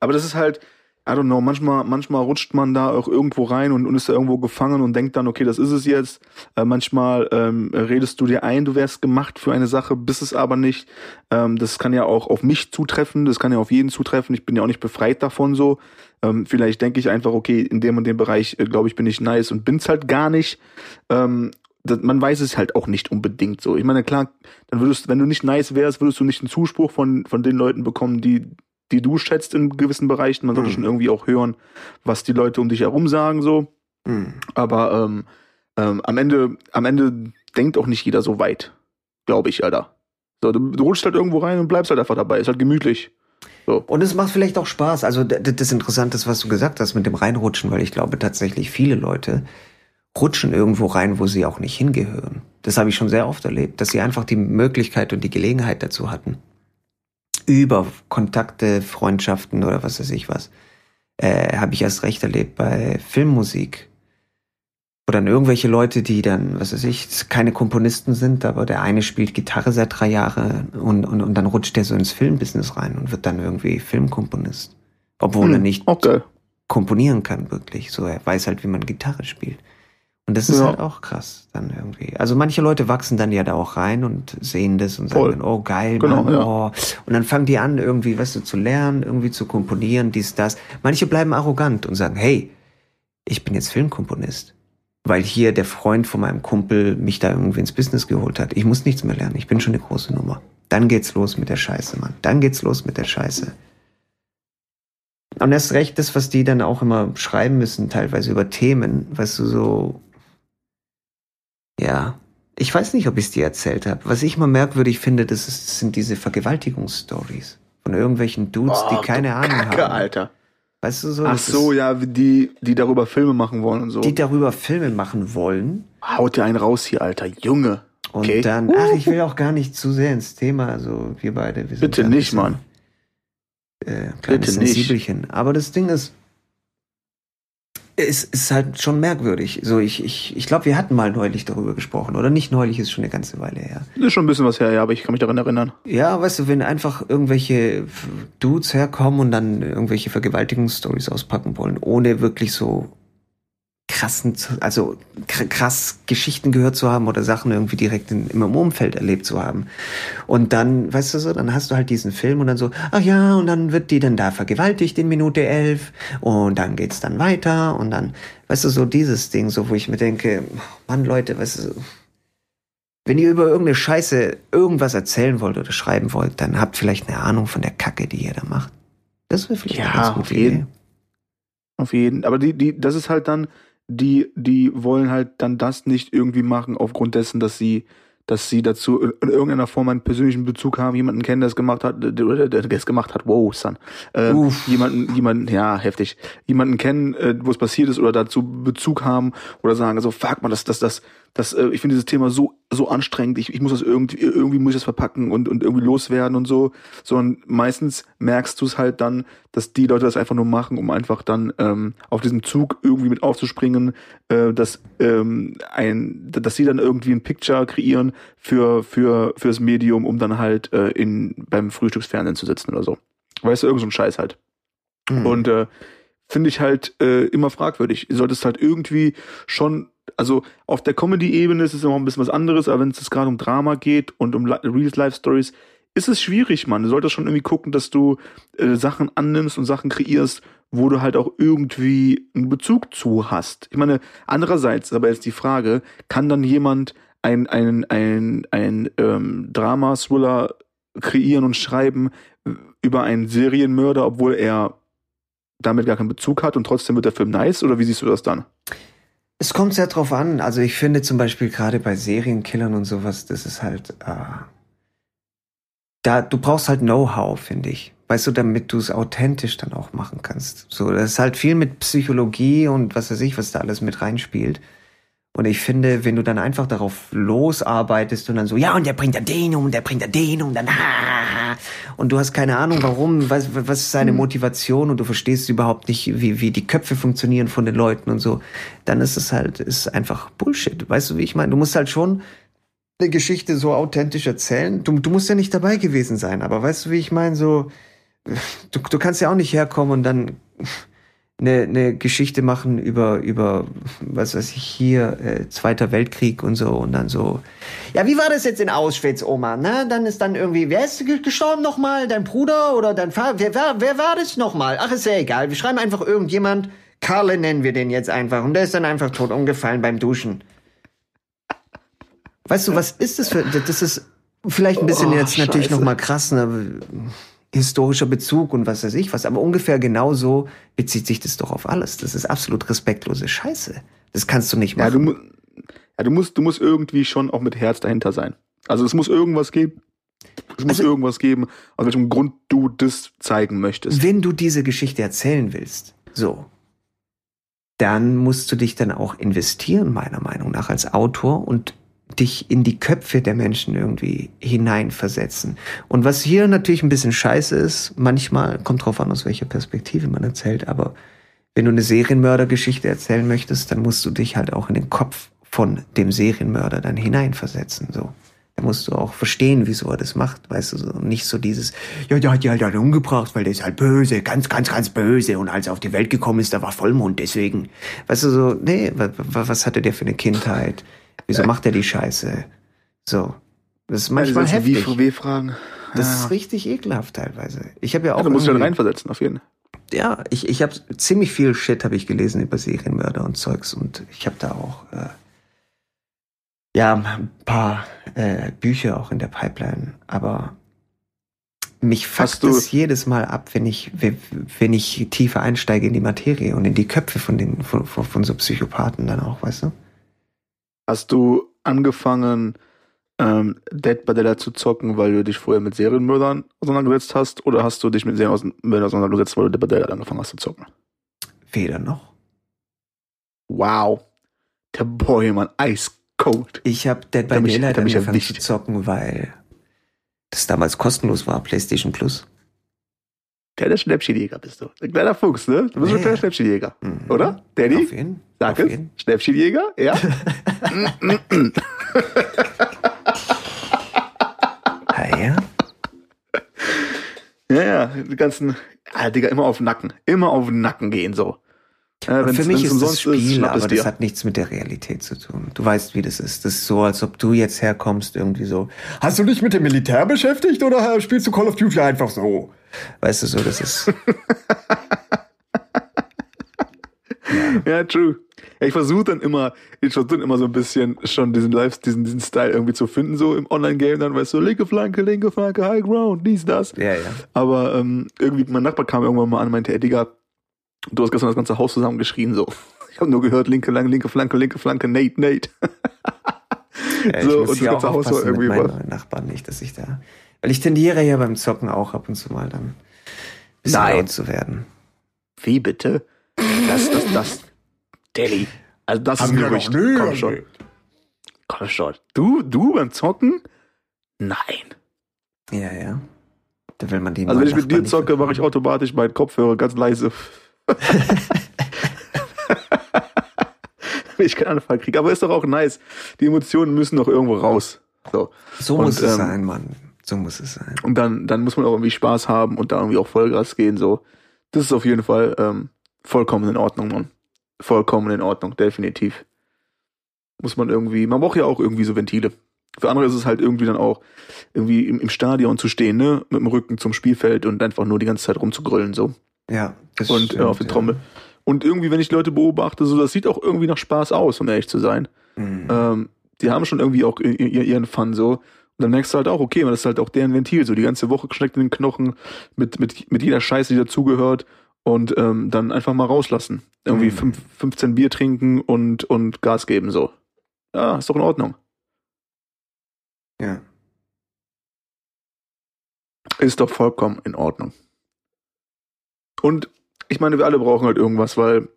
Aber das ist halt, I don't know, manchmal, manchmal rutscht man da auch irgendwo rein und, und ist da irgendwo gefangen und denkt dann, okay, das ist es jetzt. Äh, manchmal ähm, redest du dir ein, du wärst gemacht für eine Sache, bist es aber nicht. Ähm, das kann ja auch auf mich zutreffen, das kann ja auf jeden zutreffen. Ich bin ja auch nicht befreit davon so. Ähm, vielleicht denke ich einfach, okay, in dem und dem Bereich, äh, glaube ich, bin ich nice und bin's halt gar nicht. Ähm, man weiß es halt auch nicht unbedingt so. Ich meine, klar, dann würdest, wenn du nicht nice wärst, würdest du nicht einen Zuspruch von, von den Leuten bekommen, die, die du schätzt in gewissen Bereichen. Man sollte Mhm. schon irgendwie auch hören, was die Leute um dich herum sagen, so. Hm. Aber ähm, ähm, am Ende, am Ende denkt auch nicht jeder so weit, glaube ich, Alter. So, du, du rutschst halt irgendwo rein und bleibst halt einfach dabei. Ist halt gemütlich. Und es macht vielleicht auch Spaß. Also das Interessante ist, was du gesagt hast mit dem Reinrutschen, weil ich glaube tatsächlich viele Leute rutschen irgendwo rein, wo sie auch nicht hingehören. Das habe ich schon sehr oft erlebt, dass sie einfach die Möglichkeit und die Gelegenheit dazu hatten. Über Kontakte, Freundschaften oder was weiß ich was. Äh, habe ich erst recht erlebt bei Filmmusik. Wo dann irgendwelche Leute, die dann, was weiß ich, keine Komponisten sind, aber der eine spielt Gitarre seit drei Jahren und, und, und dann rutscht der so ins Filmbusiness rein und wird dann irgendwie Filmkomponist. Obwohl er Hm, nicht Auch geil. komponieren kann, wirklich. So, er weiß halt, wie man Gitarre spielt. Und das ist Ja. halt auch krass, dann irgendwie. Also manche Leute wachsen dann ja da auch rein und sehen das und sagen dann, oh geil, Genau, Mann, ja. oh. Und dann fangen die an, irgendwie, weißt du, zu lernen, irgendwie zu komponieren, dies, das. Manche bleiben arrogant und sagen, hey, ich bin jetzt Filmkomponist. Weil hier der Freund von meinem Kumpel mich da irgendwie ins Business geholt hat. Ich muss nichts mehr lernen. Ich bin schon eine große Nummer. Dann geht's los mit der Scheiße, Mann. Dann geht's los mit der Scheiße. Und erst recht das, was die dann auch immer schreiben müssen, teilweise über Themen, weißt du, so. Ja. Ich weiß nicht, ob ich es dir erzählt habe. Was ich mal merkwürdig finde, das, ist, das sind diese Vergewaltigungsstories von irgendwelchen Dudes, Oh, die keine Ahnung Kacke, haben. Alter. Weißt du so? Ach so, ja, die, die darüber Filme machen wollen und so. Die darüber Filme machen wollen. Haut dir einen raus hier, Alter. Junge. Und Okay. dann, ach, ich will auch gar nicht zu sehr ins Thema. Also wir beide, wir sind Bitte nicht, bisschen, Mann. Äh, Bitte nicht. Sensibelchen. Aber das Ding ist, es ist halt schon merkwürdig. So, ich, ich, ich glaube, wir hatten mal neulich darüber gesprochen. Oder nicht neulich, ist schon eine ganze Weile her. Ist schon ein bisschen was her, ja, aber ich kann mich daran erinnern. Ja, weißt du, wenn einfach irgendwelche Dudes herkommen und dann irgendwelche Vergewaltigungsstories auspacken wollen, ohne wirklich so krassen, also kr- krass Geschichten gehört zu haben oder Sachen irgendwie direkt in, im Umfeld erlebt zu haben. Und dann, weißt du so, dann hast du halt diesen Film und dann so, ach ja, und dann wird die dann da vergewaltigt in Minute elf und dann geht's dann weiter und dann, weißt du, so dieses Ding, so wo ich mir denke, Mann, Leute, weißt du, wenn ihr über irgendeine Scheiße irgendwas erzählen wollt oder schreiben wollt, dann habt vielleicht eine Ahnung von der Kacke, die ihr da macht. Das wäre vielleicht Ja, eine ganz auf gute jeden. Idee. Auf jeden. Aber die, die, das ist halt dann, die, die wollen halt dann das nicht irgendwie machen aufgrund dessen, dass sie, dass sie dazu in in irgendeiner Form einen persönlichen Bezug haben, jemanden kennen, der es gemacht hat, der, es gemacht hat, wow, son. Äh, jemanden, jemanden, ja, heftig. Jemanden kennen, äh, wo es passiert ist oder dazu Bezug haben oder sagen so, fuck man, das, das, das, das, äh, ich finde dieses Thema so, so anstrengend, ich, ich muss das irgendwie, irgendwie muss ich das verpacken und, und irgendwie loswerden und so. Sondern meistens merkst du es halt dann, dass die Leute das einfach nur machen, um einfach dann ähm, auf diesen Zug irgendwie mit aufzuspringen, äh, dass ähm, ein, dass sie dann irgendwie ein Picture kreieren für für fürs Medium, um dann halt äh, in beim Frühstücksfernsehen zu sitzen oder so. Weißt du, irgend so ein Scheiß halt. Hm. Und äh, finde ich halt äh, immer fragwürdig. Du solltest halt irgendwie schon, also auf der Comedy-Ebene ist es noch ein bisschen was anderes, aber wenn es gerade um Drama geht und um Li- Real Life Stories, ist es schwierig, Mann. Du solltest schon irgendwie gucken, dass du äh, Sachen annimmst und Sachen kreierst, wo du halt auch irgendwie einen Bezug zu hast. Ich meine, andererseits aber jetzt die Frage, kann dann jemand ein, ein, ein, ein ähm, Drama-Thriller kreieren und schreiben äh, über einen Serienmörder, obwohl er damit gar keinen Bezug hat und trotzdem wird der Film nice? Oder wie siehst du das dann? Es kommt sehr drauf an. Also ich finde zum Beispiel gerade bei Serienkillern und sowas, das ist halt, äh, da, du brauchst halt Know-how, finde ich. Weißt du, damit du es authentisch dann auch machen kannst. So, das ist halt viel mit Psychologie und was weiß ich, was da alles mit reinspielt. Und ich finde, wenn du dann einfach darauf losarbeitest und dann so, ja, und der bringt dann den um, der bringt dann den um, dann ha, und du hast keine Ahnung, warum, was, was ist seine Motivation und du verstehst überhaupt nicht, wie, wie die Köpfe funktionieren von den Leuten und so, dann ist es halt, ist einfach Bullshit. Weißt du, wie ich meine? Du musst halt schon eine Geschichte so authentisch erzählen. Du, du musst ja nicht dabei gewesen sein, aber weißt du, wie ich meine? So, du, du kannst ja auch nicht herkommen und dann eine, eine Geschichte machen über, über, was weiß ich, hier, äh, Zweiter Weltkrieg und so und dann so. Ja, wie war das jetzt in Auschwitz, Oma? Ne? Dann ist dann irgendwie, wer ist gestorben nochmal? Dein Bruder oder dein Vater? Wer, wer, wer war das nochmal? Ach, ist ja egal. Wir schreiben einfach irgendjemand. Karle nennen wir den jetzt einfach. Und der ist dann einfach tot umgefallen beim Duschen. Weißt du, was ist das für, das ist vielleicht ein bisschen Oh, jetzt natürlich nochmal krass, ne? Historischer Bezug und was weiß ich was, aber ungefähr genauso bezieht sich das doch auf alles. Das ist absolut respektlose Scheiße. Das kannst du nicht Ja, du, machen. ja, du musst, du musst irgendwie schon auch mit Herz dahinter sein. Also es muss irgendwas geben. Es muss Also- irgendwas geben, aus welchem Grund du das zeigen möchtest. Wenn du diese Geschichte erzählen willst, so, dann musst du dich dann auch investieren, meiner Meinung nach, als Autor und dich in die Köpfe der Menschen irgendwie hineinversetzen. Und was hier natürlich ein bisschen scheiße ist, manchmal, kommt drauf an, aus welcher Perspektive man erzählt, aber wenn du eine Serienmördergeschichte erzählen möchtest, dann musst du dich halt auch in den Kopf von dem Serienmörder dann hineinversetzen, so. Da musst du auch verstehen, wieso er das macht, weißt du, so. Nicht so dieses, ja, der hat die halt dann umgebracht, weil der ist halt böse, ganz, ganz, ganz böse. Und als er auf die Welt gekommen ist, da war Vollmond, deswegen. Weißt du, so, nee, wa- wa- was hatte der für eine Kindheit? Wieso macht er die Scheiße? So. Das ist manchmal Ja, diese heftig. WVW-Fragen. Das ja. ist richtig ekelhaft teilweise. Ich habe ja auch ja, da musst du dann irgendwie- reinversetzen, auf jeden Fall. ja, ich, ich habe ziemlich viel Shit habe ich gelesen über Serienmörder und Zeugs und ich habe da auch äh, ja ein paar äh, Bücher auch in der Pipeline, aber mich du- es jedes Mal ab, wenn ich wenn ich tiefer einsteige in die Materie und in die Köpfe von den von, von, von so Psychopathen dann auch, weißt du? Hast du angefangen, ähm, Dead by Daylight zu zocken, weil du dich vorher mit Serienmördern auseinandergesetzt hast? Oder hast du dich mit Serienmördern auseinandergesetzt, weil du Dead by Daylight angefangen hast zu zocken? Weder noch. Wow. Der Boy, man, ice cold. Ich habe Dead by Daylight angefangen zu zocken, weil das damals kostenlos war, PlayStation Plus. Der Schnäppchenjäger bist du. Ein kleiner Fuchs, ne? Du bist Ja, ein kleiner ja. Schnäppchenjäger. Mhm. Oder? Daddy? Auf jeden, Sag auf es. jeden. Schnäppchenjäger? Ja? Ah, ja? ja, ja. Die ganzen, ah, Digga, immer auf den Nacken. Immer auf den Nacken gehen, so. Wenn's- für mich ist das Spiel, es aber das hat nichts mit der Realität zu tun. Du weißt, wie das ist. Das ist so, als ob du jetzt herkommst, irgendwie so. Hast du dich mit dem Militär beschäftigt oder spielst du Call of Duty einfach so? Weißt du so, das ist. Ja, true. Ja, ich versuche dann immer, ich versuche dann immer so ein bisschen schon diesen Live, diesen, diesen Style irgendwie zu finden, so im Online-Game, dann weißt du, linke Flanke, linke Flanke, High Ground, dies, das. ja, ja. Aber ähm, irgendwie, mein Nachbar kam irgendwann mal an und meinte, ey, Digga, du hast gestern das ganze Haus zusammengeschrien, so. Ich habe nur gehört, linke Lang, linke Flanke, linke Flanke, Nate, Nate. ja ich So, muss und das auch ganze Haus war mit irgendwie was. neuen Nachbarn nicht, dass ich da. Weil ich tendiere ja beim Zocken auch ab und zu mal dann. Bisschen Nein. laut zu werden. Wie bitte? Das, das, das. Daddy. Also das ist ein Gerücht. Komm schon. Komm schon. Du, du beim Zocken? Nein. Ja, ja. Da will man die Also wenn ich mit dir zocke, mache ich automatisch meinen Kopfhörer ganz leise. Ich keinen Anfall kriege. Aber ist doch auch nice. Die Emotionen müssen doch irgendwo raus. So. So Und, muss es ähm, sein, Mann. So muss es sein. Und dann, dann muss man auch irgendwie Spaß haben und da irgendwie auch Vollgas gehen. So. Das ist auf jeden Fall ähm, vollkommen in Ordnung, Mann. Vollkommen in Ordnung, definitiv. Muss man irgendwie, man braucht ja auch irgendwie so Ventile. Für andere ist es halt irgendwie dann auch, irgendwie im, im Stadion zu stehen, ne? Mit dem Rücken zum Spielfeld und einfach nur die ganze Zeit rumzugrüllen, so. Ja, das und stimmt, äh, auf die ja. Trommel. Und irgendwie, wenn ich Leute beobachte, so, das sieht auch irgendwie nach Spaß aus, um ehrlich zu sein. Mhm. Ähm, die haben schon irgendwie auch ihren Fun so. Und dann merkst du halt auch, okay, das ist halt auch deren Ventil, so die ganze Woche geschneckt in den Knochen, mit, mit, mit jeder Scheiße, die dazugehört. Und ähm, dann einfach mal rauslassen. Irgendwie Mhm. fünf, 15 Bier trinken und, und Gas geben, so. Ja, ist doch in Ordnung. Ja. Ist doch vollkommen in Ordnung. Und ich meine, wir alle brauchen halt irgendwas, weil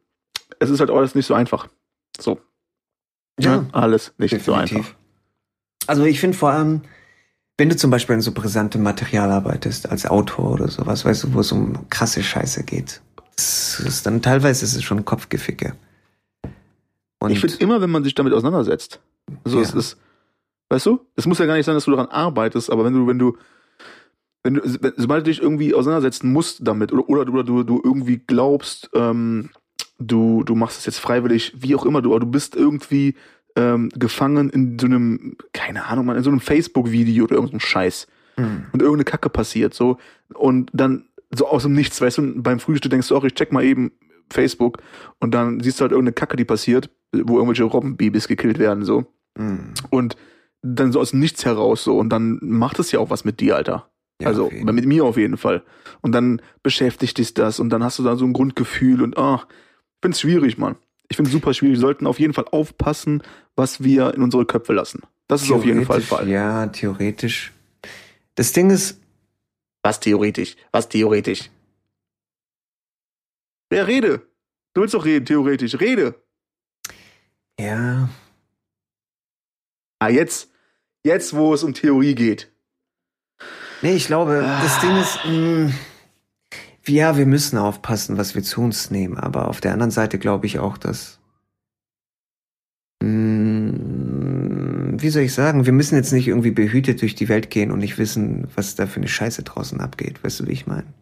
es ist halt alles nicht so einfach. So. Ja, Ja, alles nicht so definitiv. einfach. Also ich finde vor allem, wenn du zum Beispiel an so brisantem Material arbeitest, als Autor oder sowas, weißt du, wo es um krasse Scheiße geht. Das ist dann teilweise ist es schon Kopfgeficke. Und Ich finde immer, wenn man sich damit auseinandersetzt. Also Ja. es ist, weißt du, es muss ja gar nicht sein, dass du daran arbeitest, aber wenn du, wenn du, wenn du, wenn, sobald du dich irgendwie auseinandersetzen musst damit oder, oder, oder du, du irgendwie glaubst, ähm, du, du machst es jetzt freiwillig, wie auch immer du, aber du bist irgendwie ähm, gefangen in so einem, keine Ahnung, man, in so einem Facebook-Video oder irgendeinem Scheiß Hm. und irgendeine Kacke passiert, so, und dann so aus dem Nichts, weißt du, beim Frühstück denkst du auch, ich check mal eben Facebook und dann siehst du halt irgendeine Kacke, die passiert, wo irgendwelche Robbenbabys gekillt werden, so. Hm. Und dann so aus dem Nichts heraus, so. Und dann macht es ja auch was mit dir, Alter. Ja, also, mit mir auf jeden Fall. Und dann beschäftigt dich das und dann hast du da so ein Grundgefühl und, ah, ich find's schwierig, Mann. Ich find's super schwierig. Wir sollten auf jeden Fall aufpassen, was wir in unsere Köpfe lassen. Das ist auf jeden Fall Fall. Ja, theoretisch. Das Ding ist, Was theoretisch? Was theoretisch? Ja, rede. Du willst doch reden, theoretisch. Rede. ja, Ah, jetzt. Jetzt, wo es um Theorie geht. Nee, ich glaube, das Ding ist, mh, ja, wir müssen aufpassen, was wir zu uns nehmen, aber auf der anderen Seite glaube ich auch, dass, mh, wie soll ich sagen, wir müssen jetzt nicht irgendwie behütet durch die Welt gehen und nicht wissen, was da für eine Scheiße draußen abgeht. Weißt du, wie ich meine?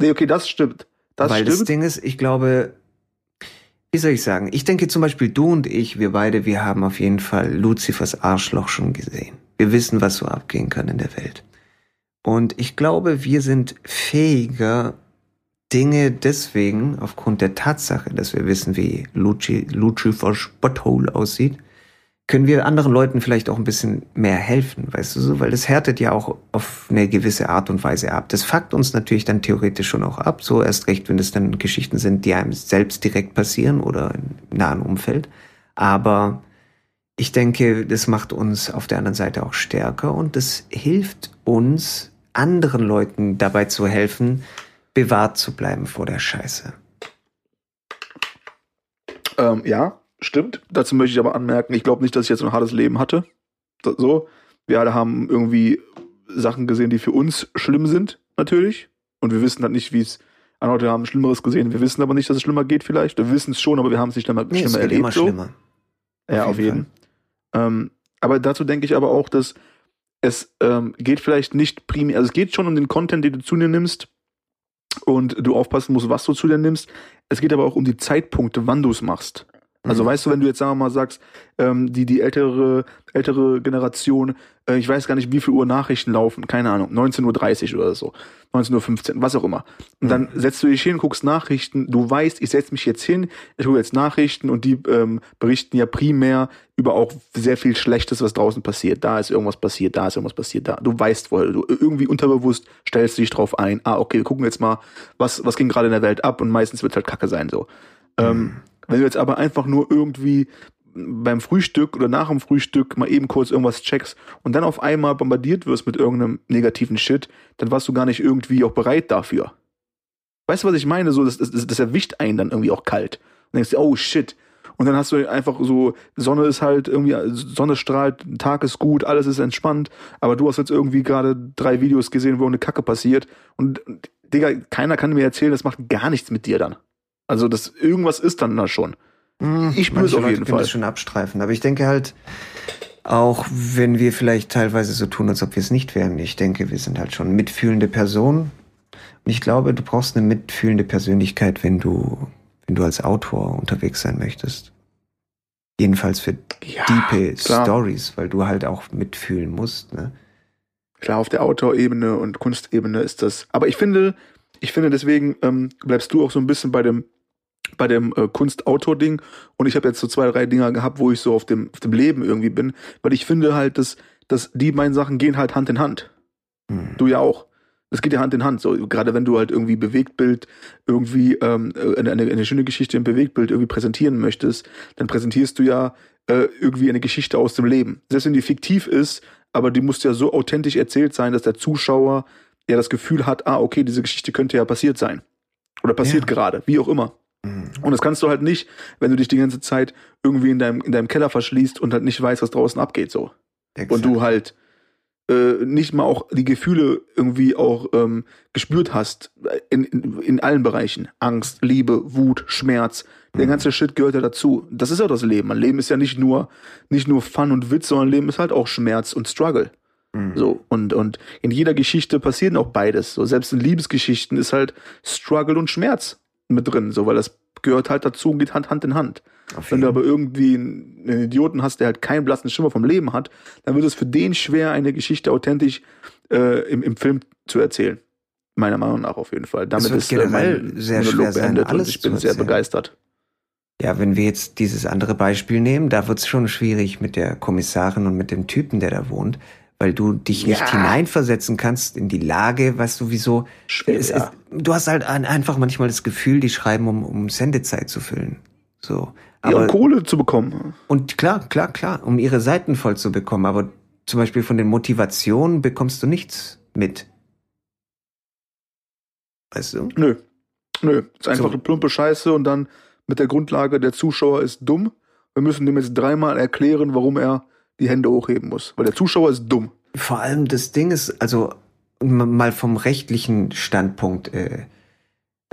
Nee, okay, das stimmt. Das Weil das stimmt. Ding ist, ich glaube, wie soll ich sagen, ich denke zum Beispiel du und ich, wir beide, wir haben auf jeden Fall Luzifers Arschloch schon gesehen. Wir wissen, was so abgehen kann in der Welt. Und ich glaube, wir sind fähiger, Dinge deswegen, aufgrund der Tatsache, dass wir wissen, wie Luci, Lucifers Butthole aussieht, können wir anderen Leuten vielleicht auch ein bisschen mehr helfen, weißt du so, weil das härtet ja auch auf eine gewisse Art und Weise ab. Das fuckt uns natürlich dann theoretisch schon auch ab, so erst recht, wenn es dann Geschichten sind, die einem selbst direkt passieren oder im nahen Umfeld. Aber ich denke, das macht uns auf der anderen Seite auch stärker und das hilft uns, anderen Leuten dabei zu helfen, bewahrt zu bleiben vor der Scheiße. Ähm, ja, stimmt. Dazu möchte ich aber anmerken, ich glaube nicht, dass ich jetzt ein hartes Leben hatte. So. Wir alle haben irgendwie Sachen gesehen, die für uns schlimm sind, natürlich. Und wir wissen halt nicht, wie es. Andere Leute haben Schlimmeres gesehen. Wir wissen aber nicht, dass es schlimmer geht, vielleicht. Wir wissen es schon, aber wir haben es nicht schlimmer, Nee, es schlimmer wird erlebt. immer so. schlimmer. Ja, Auf auf jeden jeden. Ähm, aber dazu denke ich aber auch, dass es ähm, geht vielleicht nicht primär, also es geht schon um den Content, den du zu dir nimmst und du aufpassen musst, was du zu dir nimmst. Es geht aber auch um die Zeitpunkte, wann du es machst. Also Mhm. weißt du, wenn du jetzt sagen wir mal sagst, ähm, die die ältere ältere Generation, äh, ich weiß gar nicht, wie viel Uhr Nachrichten laufen, keine Ahnung, 19:30 Uhr oder so, 19:15 Uhr, was auch immer. Und dann setzt du dich hin, guckst Nachrichten, du weißt, ich setze mich jetzt hin, ich gucke jetzt Nachrichten und die ähm, berichten ja primär über auch sehr viel Schlechtes, was draußen passiert. Da ist irgendwas passiert, da ist irgendwas passiert, da. Du weißt wohl, du irgendwie unterbewusst stellst du dich drauf ein. Ah, okay, wir gucken jetzt mal, was was ging gerade in der Welt ab und meistens wird halt Kacke sein so. Ähm, wenn du jetzt aber einfach nur irgendwie beim Frühstück oder nach dem Frühstück mal eben kurz irgendwas checkst und dann auf einmal bombardiert wirst mit irgendeinem negativen Shit, dann warst du gar nicht irgendwie auch bereit dafür. Weißt du, was ich meine? So, das, das, das erwischt einen dann irgendwie auch kalt. Und denkst dir, oh shit. Und dann hast du einfach so, Sonne ist halt irgendwie, Sonne strahlt, Tag ist gut, alles ist entspannt, aber du hast jetzt irgendwie gerade drei Videos gesehen, wo eine Kacke passiert. Und, Digga, keiner kann mir erzählen, das macht gar nichts mit dir dann. Also das irgendwas ist dann da schon. Hm, Ich spür's manche auf Leute jeden Fall. Das schon abstreifen. Aber ich denke halt, auch wenn wir vielleicht teilweise so tun, als ob wir es nicht wären, ich denke, wir sind halt schon mitfühlende Personen. Und ich glaube, du brauchst eine mitfühlende Persönlichkeit, wenn du, wenn du als Autor unterwegs sein möchtest. Jedenfalls für Ja, diepe klar. Stories, weil du halt auch mitfühlen musst. Ne? Klar, auf der Autorebene und Kunstebene ist das. Aber ich finde, ich finde deswegen ähm, bleibst du auch so ein bisschen bei dem bei dem äh, Kunstautor-Ding und ich habe jetzt so zwei, drei Dinger gehabt, wo ich so auf dem, auf dem Leben irgendwie bin, weil ich finde halt, dass, dass die beiden Sachen gehen halt Hand in Hand. Hm. Du ja auch. Das geht ja Hand in Hand. So, gerade wenn du halt irgendwie Bewegtbild, irgendwie ähm, eine, eine, eine schöne Geschichte im Bewegtbild irgendwie präsentieren möchtest, dann präsentierst du ja äh, irgendwie eine Geschichte aus dem Leben. Selbst wenn die fiktiv ist, aber die muss ja so authentisch erzählt sein, dass der Zuschauer ja das Gefühl hat, ah, okay, diese Geschichte könnte ja passiert sein. Oder passiert Ja. gerade, wie auch immer. Und das kannst du halt nicht, wenn du dich die ganze Zeit irgendwie in deinem, in deinem Keller verschließt und halt nicht weißt, was draußen abgeht, so. Und du halt äh, nicht mal auch die Gefühle irgendwie auch ähm, gespürt hast in, in, in allen Bereichen. Angst, Liebe, Wut, Schmerz. Der Mhm. ganze Shit gehört ja dazu. Das ist ja das Leben. Ein Leben ist ja nicht nur, nicht nur Fun und Witz, sondern Leben ist halt auch Schmerz und Struggle. Mhm. So, und, und in jeder Geschichte passiert auch beides. So, selbst in Liebesgeschichten ist halt Struggle und Schmerz mit drin, so, weil das gehört halt dazu und geht Hand, Hand in Hand. Auf Wenn du aber irgendwie einen, einen Idioten hast, der halt keinen blassen Schimmer vom Leben hat, dann wird es für den schwer, eine Geschichte authentisch äh, im, im Film zu erzählen. Meiner Meinung nach auf jeden Fall. Damit wird ist äh, generell mein sehr Monolog schwer sein, beendet und ich bin sehr begeistert. Ja, wenn wir jetzt dieses andere Beispiel nehmen, da wird's schon schwierig mit der Kommissarin und mit dem Typen, der da wohnt, weil du dich nicht Ja. hineinversetzen kannst in die Lage, weißt du, wieso. Schwer, Es, ja. Du hast halt ein, einfach manchmal das Gefühl, die schreiben, um, um Sendezeit zu füllen. So. Ja, Aber, um Kohle zu bekommen. und klar, klar, klar, um ihre Seiten voll zu bekommen, aber zum Beispiel von den Motivationen bekommst du nichts mit. Weißt du? Nö. Nö. Ist einfach So. eine plumpe Scheiße und dann mit der Grundlage, der Zuschauer ist dumm. Wir müssen dem jetzt dreimal erklären, warum er die Hände hochheben muss. Weil der Zuschauer ist dumm. Vor allem das Ding ist, also mal vom rechtlichen Standpunkt äh,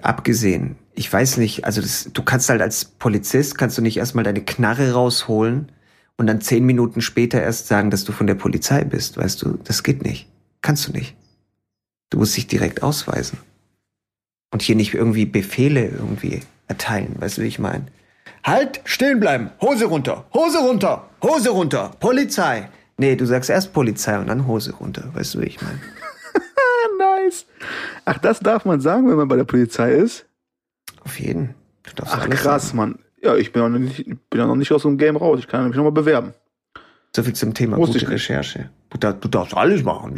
abgesehen, ich weiß nicht, also das, du kannst halt als Polizist, kannst du nicht erstmal deine Knarre rausholen und dann zehn Minuten später erst sagen, dass du von der Polizei bist, weißt du, das geht nicht. Kannst du nicht. Du musst dich direkt ausweisen. Und hier nicht irgendwie Befehle irgendwie erteilen, weißt du, wie ich meine? Halt, stehen bleiben, Hose runter, Hose runter, Hose runter, Polizei. Nee, du sagst erst Polizei und dann Hose runter, weißt du, wie ich meine? Nice. Ach, das darf man sagen, wenn man bei der Polizei ist? Auf jeden. Ach, krass, sagen. Mann. Ja, ich bin ja noch nicht, bin ja noch nicht aus dem Game raus. Ich kann mich noch mal bewerben. So viel zum Thema Wusste gute. Recherche. Du, du darfst alles machen.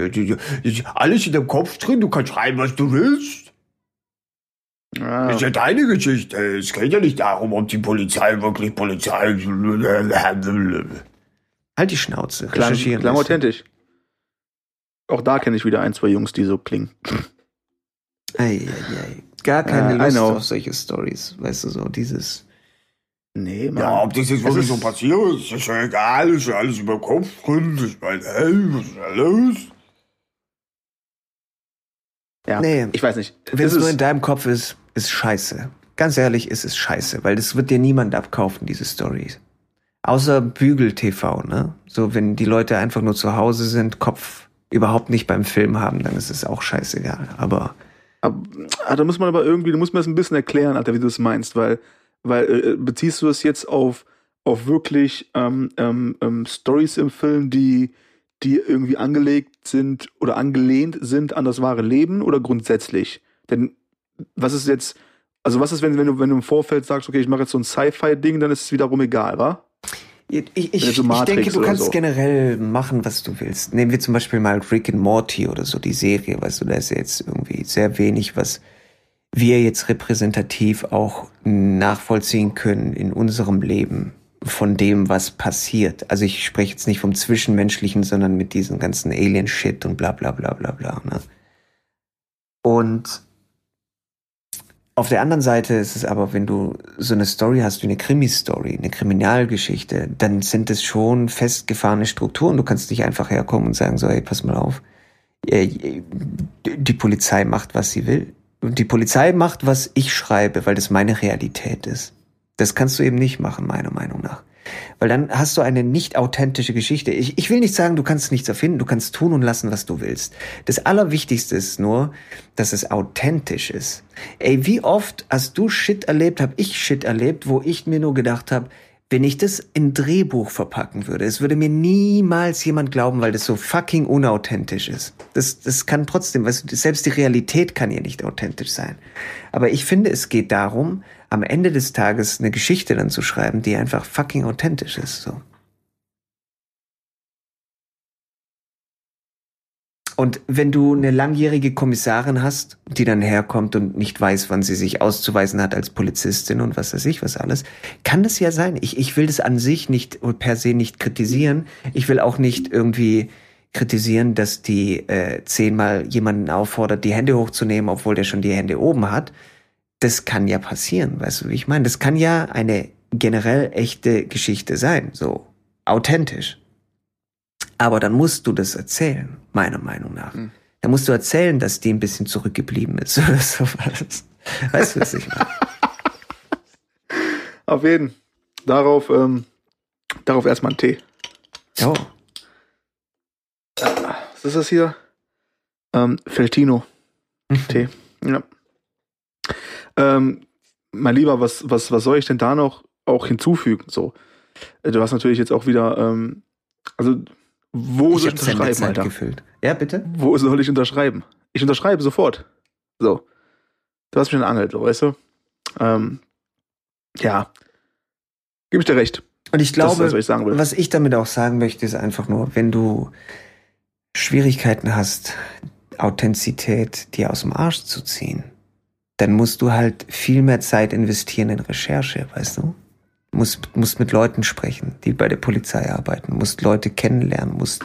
Alles in deinem Kopf drin, du kannst schreiben, was du willst. Das ist ja deine Geschichte. Es geht ja nicht darum, ob die Polizei wirklich Polizei. Halt die Schnauze. klang, klang ist- authentisch. Auch da kenne ich wieder ein, zwei Jungs, die so klingen. Ei, ei, ei. Gar keine Äh, Lust auf solche Stories. Weißt du, so dieses. Nee, Mann. Ja, ob das jetzt wirklich ist- so passiert ist, ist ja egal. Ist ja alles über den Kopf drin. Ich meine, hey, was ist da los? ja. Nee. Ich weiß nicht. Wenn Es nur in deinem Kopf ist, ist scheiße. Ganz ehrlich, ist es scheiße, weil das wird dir niemand abkaufen, diese Stories. Außer Bügel TV, ne? So, wenn die Leute einfach nur zu Hause sind, Kopf überhaupt nicht beim Film haben, dann ist es auch scheißegal. Aber Aber, ah, da muss man aber irgendwie, du musst mir das ein bisschen erklären, Alter, wie du das meinst, weil, weil äh, beziehst du das jetzt auf, auf wirklich ähm, ähm, ähm, Stories im Film, die, die irgendwie angelegt sind oder angelehnt sind an das wahre Leben oder grundsätzlich? Denn was ist jetzt, also was ist, wenn, wenn du, wenn du im Vorfeld sagst, okay, ich mache jetzt so ein Sci-Fi-Ding, dann ist es wiederum egal, wa? Ich, ich, so ich denke, du kannst so. generell machen, was du willst. Nehmen wir zum Beispiel mal Rick and Morty oder so, die Serie, weißt du, da ist ja jetzt irgendwie sehr wenig, was wir jetzt repräsentativ auch nachvollziehen können in unserem Leben von dem, was passiert. Also ich spreche jetzt nicht vom Zwischenmenschlichen, sondern mit diesem ganzen Alien-Shit und bla bla bla bla bla. Ne? Und auf der anderen Seite ist es aber, wenn du so eine Story hast wie eine Krimi-Story, eine Kriminalgeschichte, dann sind es schon festgefahrene Strukturen. Du kannst nicht einfach herkommen und sagen, so, hey, pass mal auf, äh, die Polizei macht, was sie will. Und die Polizei macht, was ich schreibe, weil das meine Realität ist. Das kannst du eben nicht machen, meiner Meinung nach. Weil dann hast du eine nicht authentische Geschichte. Ich, ich will nicht sagen, du kannst nichts erfinden, du kannst tun und lassen, was du willst. Das Allerwichtigste ist nur, dass es authentisch ist. Ey, wie oft hast du Shit erlebt, hab ich Shit erlebt, wo ich mir nur gedacht habe, wenn ich das in Drehbuch verpacken würde, es würde mir niemals jemand glauben, weil das so fucking unauthentisch ist. Das, das kann trotzdem, weißt du, selbst die Realität kann ja nicht authentisch sein. Aber ich finde, es geht darum, am Ende des Tages eine Geschichte dann zu schreiben, die einfach fucking authentisch ist, so. Und wenn du eine langjährige Kommissarin hast, die dann herkommt und nicht weiß, wann sie sich auszuweisen hat als Polizistin und was weiß ich, was alles, kann das ja sein. Ich, ich will das an sich nicht per se nicht kritisieren. Ich will auch nicht irgendwie kritisieren, dass die äh, zehnmal jemanden auffordert, die Hände hochzunehmen, obwohl der schon die Hände oben hat. Das kann ja passieren, weißt du, wie ich meine? Das kann ja eine generell echte Geschichte sein, so authentisch. Aber dann musst du das erzählen, meiner Meinung nach. Hm. Dann musst du erzählen, dass die ein bisschen zurückgeblieben ist oder sowas. Weißt du, was ich meine? Auf jeden. Darauf, ähm, darauf erstmal ein Tee. Oh, Was ist das hier? Ähm, Feltino. Tee. Ja. Ähm, mein Lieber, was, was, was soll ich denn da noch auch hinzufügen? So. Äh, Du hast natürlich jetzt auch wieder, ähm, also, wo ich soll ich unterschreiben, Alter? gefüllt. Ja, bitte? Wo soll ich unterschreiben? Ich unterschreibe sofort. So. Du hast mich angelt, so, weißt du? Ähm, ja. Gib ich dir recht. Und ich glaube, das, was ich was ich damit auch sagen möchte, ist einfach nur, wenn du Schwierigkeiten hast, Authentizität dir aus dem Arsch zu ziehen, dann musst du halt viel mehr Zeit investieren in Recherche, weißt du? Musst, musst mit Leuten sprechen, die bei der Polizei arbeiten, musst Leute kennenlernen, musst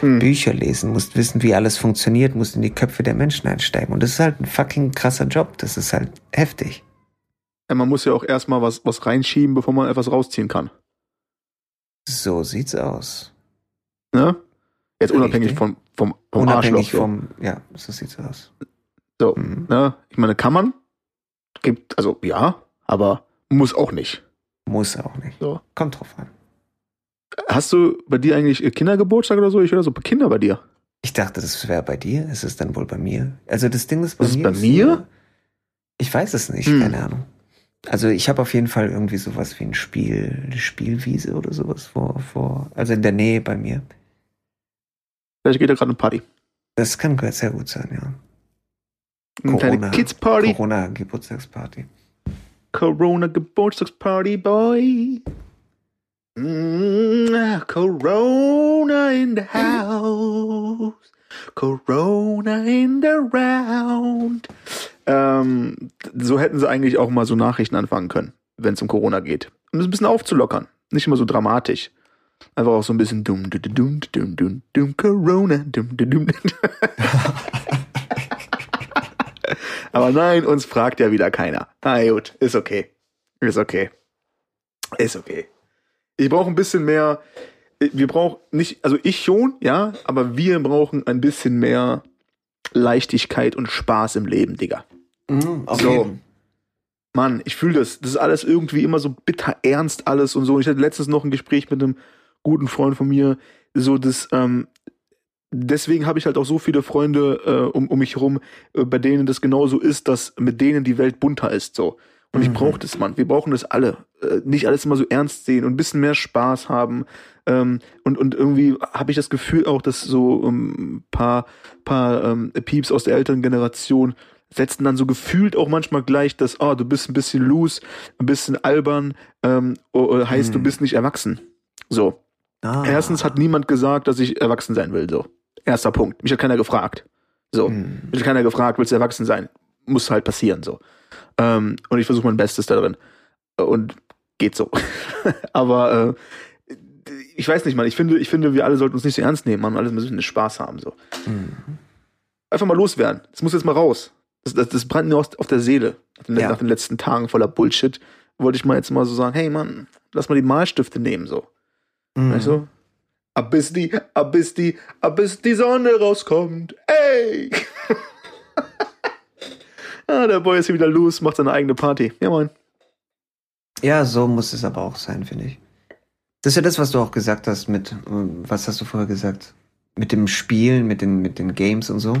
Hm. Bücher lesen, musst wissen, wie alles funktioniert, musst in die Köpfe der Menschen einsteigen. Und das ist halt ein fucking krasser Job. Das ist halt heftig. Ja, man muss ja auch erstmal was, was reinschieben, bevor man etwas rausziehen kann. So sieht's aus. Ne? Jetzt unabhängig Richtig. vom, vom, vom Unabhängig Arschloch. vom, ja, so sieht's aus. So. Mhm. ne? Ich meine, kann man. Gibt, also ja, aber muss auch nicht. Muss auch nicht. So. Kommt drauf an. Hast du bei dir eigentlich Kindergeburtstag oder so? Ich höre so Kinder bei dir. Ich dachte, das wäre bei dir. Ist es dann wohl bei mir? Also das Ding ist bei Ist es mir. bei mir? nur- Ich weiß es nicht, Hm. keine Ahnung. Also ich habe auf jeden Fall irgendwie sowas wie ein Spiel, eine Spielwiese oder sowas vor, vor, also in der Nähe bei mir. Vielleicht geht da gerade eine Party. Das kann sehr gut sein, ja. Eine kleine Corona. Kids Party. Corona Geburtstagsparty. Corona Geburtstagsparty, boy. Mm, Corona in the house. Corona in the round. Ähm, so hätten sie eigentlich auch mal so Nachrichten anfangen können, wenn es um Corona geht. Um es ein bisschen aufzulockern. Nicht immer so dramatisch. Einfach auch so ein bisschen dumm, dumm, dumm, dumm, dumm, dumm, Corona, dumm, dumm, dumm. Aber nein, uns fragt ja wieder keiner. Na gut, ist okay. Ist okay. Ist okay. Ich brauche ein bisschen mehr. Wir brauchen nicht, also ich schon, ja, aber wir brauchen ein bisschen mehr Leichtigkeit und Spaß im Leben, Digga. Mhm, auf So. jeden. Mann, ich fühle das. Das ist alles irgendwie immer so bitter ernst alles und so. Ich hatte letztens noch ein Gespräch mit einem guten Freund von mir. So das, ähm, deswegen habe ich halt auch so viele Freunde äh, um, um mich herum, äh, bei denen das genauso ist, dass mit denen die Welt bunter ist. So. Und ich Mhm. brauche das, Mann. Wir brauchen das alle. Äh, nicht alles immer so ernst sehen und ein bisschen mehr Spaß haben. Ähm, und, und irgendwie habe ich das Gefühl auch, dass so ein ähm, paar, paar ähm, Pieps aus der älteren Generation setzen dann so gefühlt auch manchmal gleich, dass, ah, du bist ein bisschen loose, ein bisschen albern, ähm, oh, heißt, du Hm. bist nicht erwachsen. So. Ah. Erstens hat niemand gesagt, dass ich erwachsen sein will. So. Erster Punkt. Mich hat keiner gefragt. So. Hm. Mich hat keiner gefragt, willst du erwachsen sein? Muss halt passieren. So. Ähm, und ich versuche mein Bestes darin. Und geht so. Aber äh, ich weiß nicht, Mann. Ich finde, ich finde, wir alle sollten uns nicht so ernst nehmen, Mann. Alles ein bisschen Spaß haben. So. Hm. Einfach mal loswerden. Das muss jetzt mal raus. Das, das, das brennt mir aus- auf der Seele. Nach den, Ja. nach den letzten Tagen voller Bullshit wollte ich mal jetzt mal so sagen, hey Mann, lass mal die Malstifte nehmen, so. Mhm. Weißt du? Ab bis die, ab bis die, ab bis die Sonne rauskommt. Ey! ah, der Boy ist hier wieder los, macht seine eigene Party. Ja, moin. Ja, so muss es aber auch sein, finde ich. Das ist ja das, was du auch gesagt hast mit, äh, was hast du vorher gesagt? Mit dem Spielen, mit den, mit den Games und so.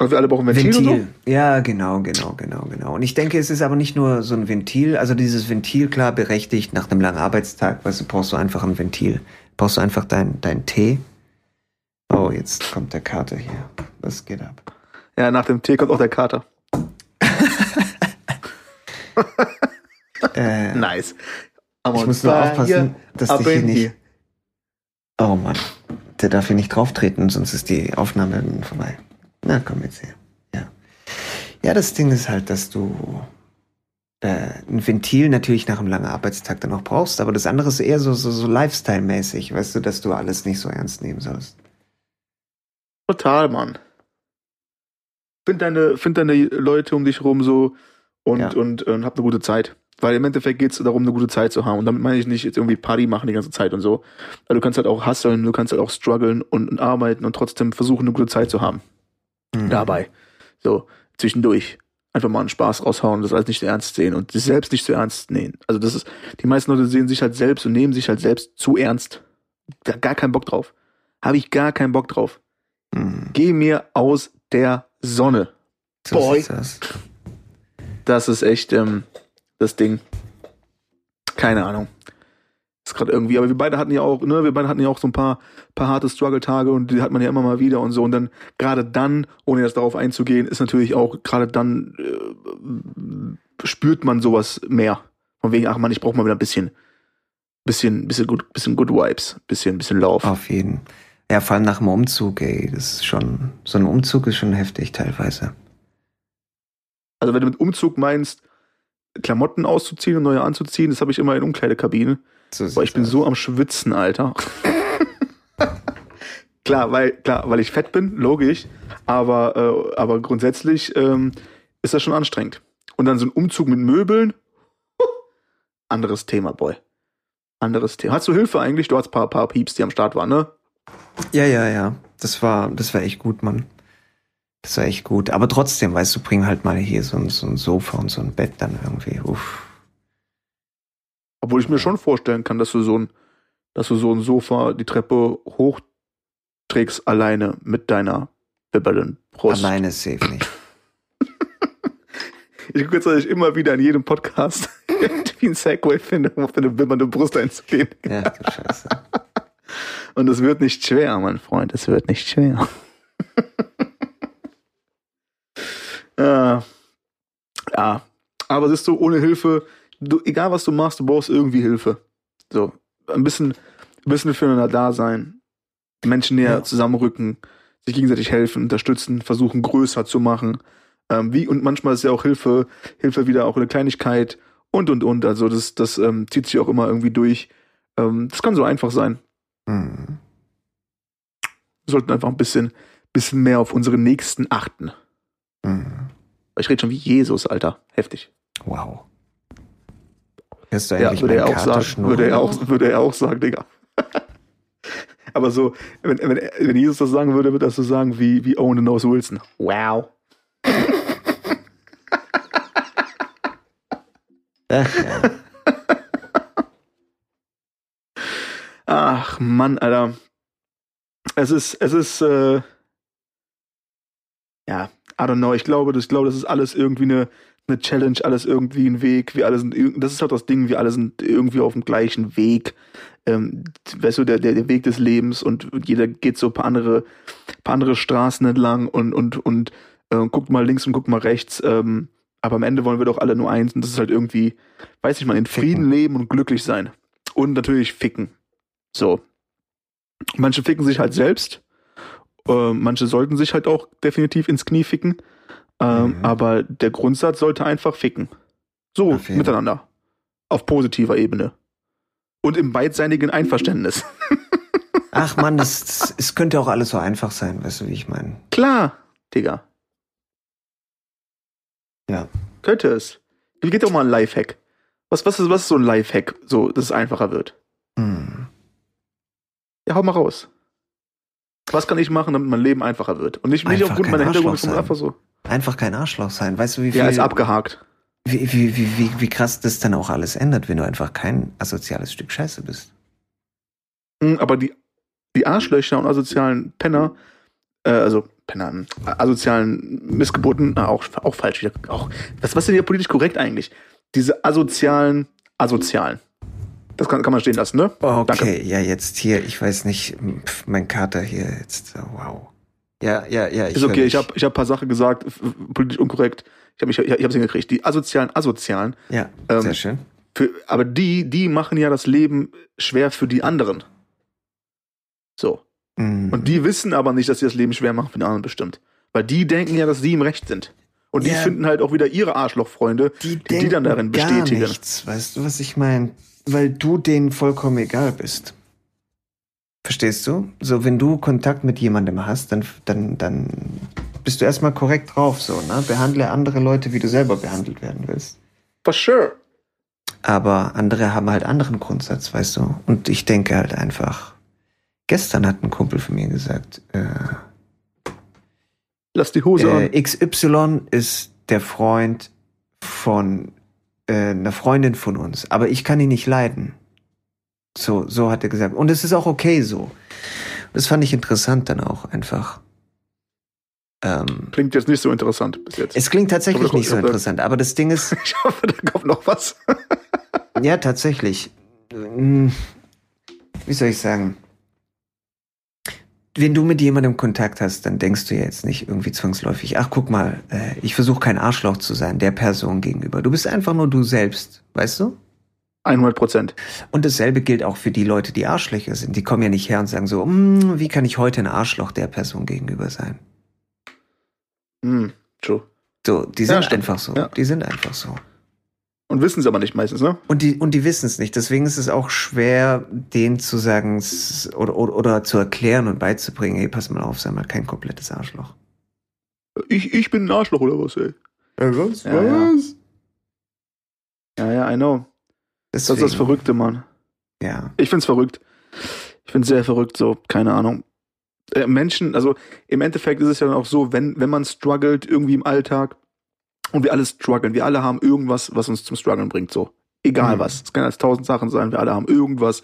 Aber wir alle brauchen Ventil, und so. Ja, genau, genau, genau, genau. Und ich denke, es ist aber nicht nur so ein Ventil, also dieses Ventil, klar, berechtigt nach einem langen Arbeitstag, weißt du, brauchst du einfach ein Ventil. Brauchst du einfach dein, dein Tee. Oh, jetzt kommt der Kater hier. Was geht ab? Ja, nach dem Tee kommt auch der Kater. Äh, Nice. ich muss nur aufpassen, dass ab dich hier nicht. Oh Mann, der darf hier nicht drauf treten, sonst ist die Aufnahme vorbei. Na, komm jetzt her. Ja. Ja, das Ding ist halt, dass du äh, ein Ventil natürlich nach einem langen Arbeitstag dann auch brauchst, aber das andere ist eher so, so, so Lifestyle-mäßig, weißt du, dass du alles nicht so ernst nehmen sollst. Total, Mann. Find deine, find deine Leute um dich rum so und, Ja. und, und hab eine gute Zeit. Weil im Endeffekt geht's darum, eine gute Zeit zu haben. Und damit meine ich nicht jetzt irgendwie Party machen die ganze Zeit und so. Weil du kannst halt auch hustlen, du kannst halt auch strugglen und, und arbeiten und trotzdem versuchen, eine gute Zeit zu haben. Mhm. Dabei. So, zwischendurch. Einfach mal einen Spaß raushauen, das alles nicht zu ernst sehen und sich selbst nicht zu ernst nehmen. Also das ist, die meisten Leute sehen sich halt selbst und nehmen sich halt selbst zu ernst. Da gar keinen Bock drauf. Habe ich gar keinen Bock drauf. Mhm. Geh mir aus der Sonne. So Boy. ist das. Das ist echt ähm, das Ding. Keine Ahnung. Ist gerade irgendwie, aber wir beide hatten ja auch, ne, wir beide hatten ja auch so ein paar, paar harte Struggle-Tage und die hat man ja immer mal wieder und so. Und dann, gerade dann, ohne jetzt darauf einzugehen, ist natürlich auch, gerade dann äh, spürt man sowas mehr. Von wegen, ach man, ich brauche mal wieder ein bisschen, bisschen, bisschen gut, bisschen Good Vibes, bisschen, bisschen Lauf. Auf jeden. Ja, vor allem nach dem Umzug, ey, das ist schon, so ein Umzug ist schon heftig teilweise. Also wenn du mit Umzug meinst, Klamotten auszuziehen und neue anzuziehen, das habe ich immer in Umkleidekabine. So Boah, ich bin so am Schwitzen, Alter. klar, weil, klar, weil ich fett bin, logisch. Aber, äh, aber grundsätzlich ähm, ist das schon anstrengend. Und dann so ein Umzug mit Möbeln. Anderes Thema, Boy. Anderes Thema. Hast du Hilfe eigentlich? Du hast ein paar, paar Pieps, die am Start waren, ne? Ja, ja, ja. Das war, das war echt gut, Mann. Das war echt gut. Aber trotzdem, weißt du, bring halt mal hier so ein, so ein Sofa und so ein Bett dann irgendwie. Uff. Obwohl ich mir schon vorstellen kann, dass du so ein, dass du so ein Sofa die Treppe hochträgst alleine mit deiner bibbernden Brust. Alleine safe nicht. Ich gucke jetzt dass ich immer wieder in jedem Podcast wie ein Segway finde, um auf deine bibbernde Brust einzugehen. Ja, du Scheiße. Und es wird nicht schwer, mein Freund. Es wird nicht schwer. ja. ja. Aber siehst du, ohne Hilfe, du, egal was du machst, du brauchst irgendwie Hilfe. So, ein bisschen, ein bisschen füreinander da sein. Menschen näher Ja. zusammenrücken, sich gegenseitig helfen, unterstützen, versuchen größer zu machen. Ähm, wie, und manchmal ist ja auch Hilfe, Hilfe wieder auch eine Kleinigkeit und und und. Also das, das ähm, zieht sich auch immer irgendwie durch. Ähm, das kann so einfach sein. Hm. Wir sollten einfach ein bisschen, bisschen mehr auf unsere Nächsten achten. Hm. Ich rede schon wie Jesus, Alter. Heftig. Wow. Hörst du Ja, eigentlich würde er auch Kater sagen. Würde er auch, würde er auch sagen, Digga. Aber so, wenn, wenn, wenn Jesus das sagen würde, würde er so sagen wie, wie Owen Nose Wilson. Wow. Ach, ja. Ach, Mann, Alter. Es ist, es ist, äh, ja, I don't know. Ich glaube, das, ich glaube, das ist alles irgendwie eine, eine Challenge, alles irgendwie ein Weg. Wir alle sind, das ist halt das Ding, wir alle sind irgendwie auf dem gleichen Weg. Ähm, weißt du, der, der, der Weg des Lebens und jeder geht so ein paar andere, paar andere Straßen entlang und, und, und äh, guckt mal links und guckt mal rechts. Ähm, aber am Ende wollen wir doch alle nur eins und das ist halt irgendwie, weiß ich mal, in Frieden Ficken. leben und glücklich sein. Und natürlich ficken. So. Manche ficken sich halt selbst. Äh, manche sollten sich halt auch definitiv ins Knie ficken. Ähm, Mhm. Aber der Grundsatz sollte einfach ficken. So, Auf miteinander. Auf positiver Ebene. Und im beidseitigen Einverständnis. Ach man, das, es könnte auch alles so einfach sein, weißt du, wie ich meine? Klar, Digga. Ja. Könnte es. Wie geht doch mal ein Lifehack? Was, was, ist, was ist so ein Lifehack, so, dass es einfacher wird? Hm. Ja, hau mal raus. Was kann ich machen, damit mein Leben einfacher wird? Und nicht, nicht aufgrund meiner Hintergründe, sondern einfach so. Einfach kein Arschloch sein. Weißt du, wie viel, Ja, ist abgehakt. wie, wie, wie, wie, wie krass das dann auch alles ändert, wenn du einfach kein asoziales Stück Scheiße bist? Hm, Aber die, die Arschlöcher und asozialen Penner, äh, also Penner, asozialen Missgeburten, äh, auch, auch falsch wieder. Auch, was, was ist denn hier politisch korrekt eigentlich? Diese asozialen Asozialen. Das kann, kann man stehen lassen, ne? Okay, Danke. ja, jetzt hier, ich weiß nicht, pf, mein Kater hier jetzt, oh, wow. Ja, ja, ja, ich Ist okay, ich habe ich hab ein paar Sachen gesagt, politisch unkorrekt. Ich habe ich, ich hab's hingekriegt. Die asozialen Asozialen, Ja, ähm, sehr schön. für, aber die, die machen ja das Leben schwer für die anderen. So. Mhm. Und die wissen aber nicht, dass sie das Leben schwer machen für den anderen bestimmt. Weil die denken ja, dass sie im Recht sind. Und die Ja. finden halt auch wieder ihre Arschlochfreunde, die, die, denken dann darin gar bestätigen. nichts, weißt du, was ich meine? Weil du denen vollkommen egal bist. Verstehst du? So, wenn du Kontakt mit jemandem hast, dann, dann, dann bist du erstmal korrekt drauf, so, ne? Behandle andere Leute, wie du selber behandelt werden willst. For sure. Aber andere haben halt anderen Grundsatz, weißt du? Und ich denke halt einfach. Gestern hat ein Kumpel von mir gesagt, äh, Lass die Hose an. äh, XY ist der Freund von äh, einer Freundin von uns, aber ich kann ihn nicht leiden. So, so hat er gesagt. Und es ist auch okay so. Das fand ich interessant dann auch einfach. Ähm, Klingt jetzt nicht so interessant bis jetzt. es klingt tatsächlich da nicht so interessant, aber das Ding ist, Ich hoffe, da kommt noch was. ja, tatsächlich. Ähm, Wie soll ich sagen? Wenn du mit jemandem Kontakt hast, dann denkst du ja jetzt nicht irgendwie zwangsläufig, ach guck mal, äh, ich versuche kein Arschloch zu sein, der Person gegenüber. Du bist einfach nur du selbst, weißt du? 100 Prozent. Und dasselbe gilt auch für die Leute, die Arschlöcher sind. Die kommen ja nicht her und sagen so, "Mm, wie kann ich heute ein Arschloch der Person gegenüber sein? Hm, true. So, die Ja, sind stimmt. einfach so. Ja. Die sind einfach so. Und wissen es aber nicht meistens, ne? Und die, und die wissen es nicht. Deswegen ist es auch schwer, denen zu sagen oder, oder, oder zu erklären und beizubringen, hey, pass mal auf, sei mal kein komplettes Arschloch. Ich, ich bin ein Arschloch oder was, ey? was? Ja, ja. Ja, ja, I know. Das Deswegen, ist das Verrückte, Mann. Ja. Ich find's verrückt. Ich find's sehr verrückt, so, keine Ahnung. Äh, Menschen, also im Endeffekt ist es ja dann auch so, wenn, wenn man struggelt irgendwie im Alltag und wir alle strugglen, wir alle haben irgendwas, was uns zum Struggeln bringt, so. Egal Mhm. was. Es kann als tausend Sachen sein. Wir alle haben irgendwas,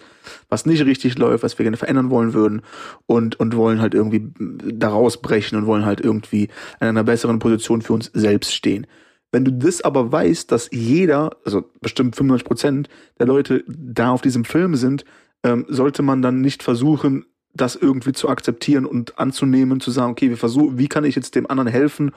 was nicht richtig läuft, was wir gerne verändern wollen würden und, und wollen halt irgendwie da rausbrechen und wollen halt irgendwie in einer besseren Position für uns selbst stehen. Wenn du das aber weißt, dass jeder, also bestimmt 95 Prozent der Leute da auf diesem Film sind, ähm, sollte man dann nicht versuchen, das irgendwie zu akzeptieren und anzunehmen, zu sagen, okay, wir versuchen, wie kann ich jetzt dem anderen helfen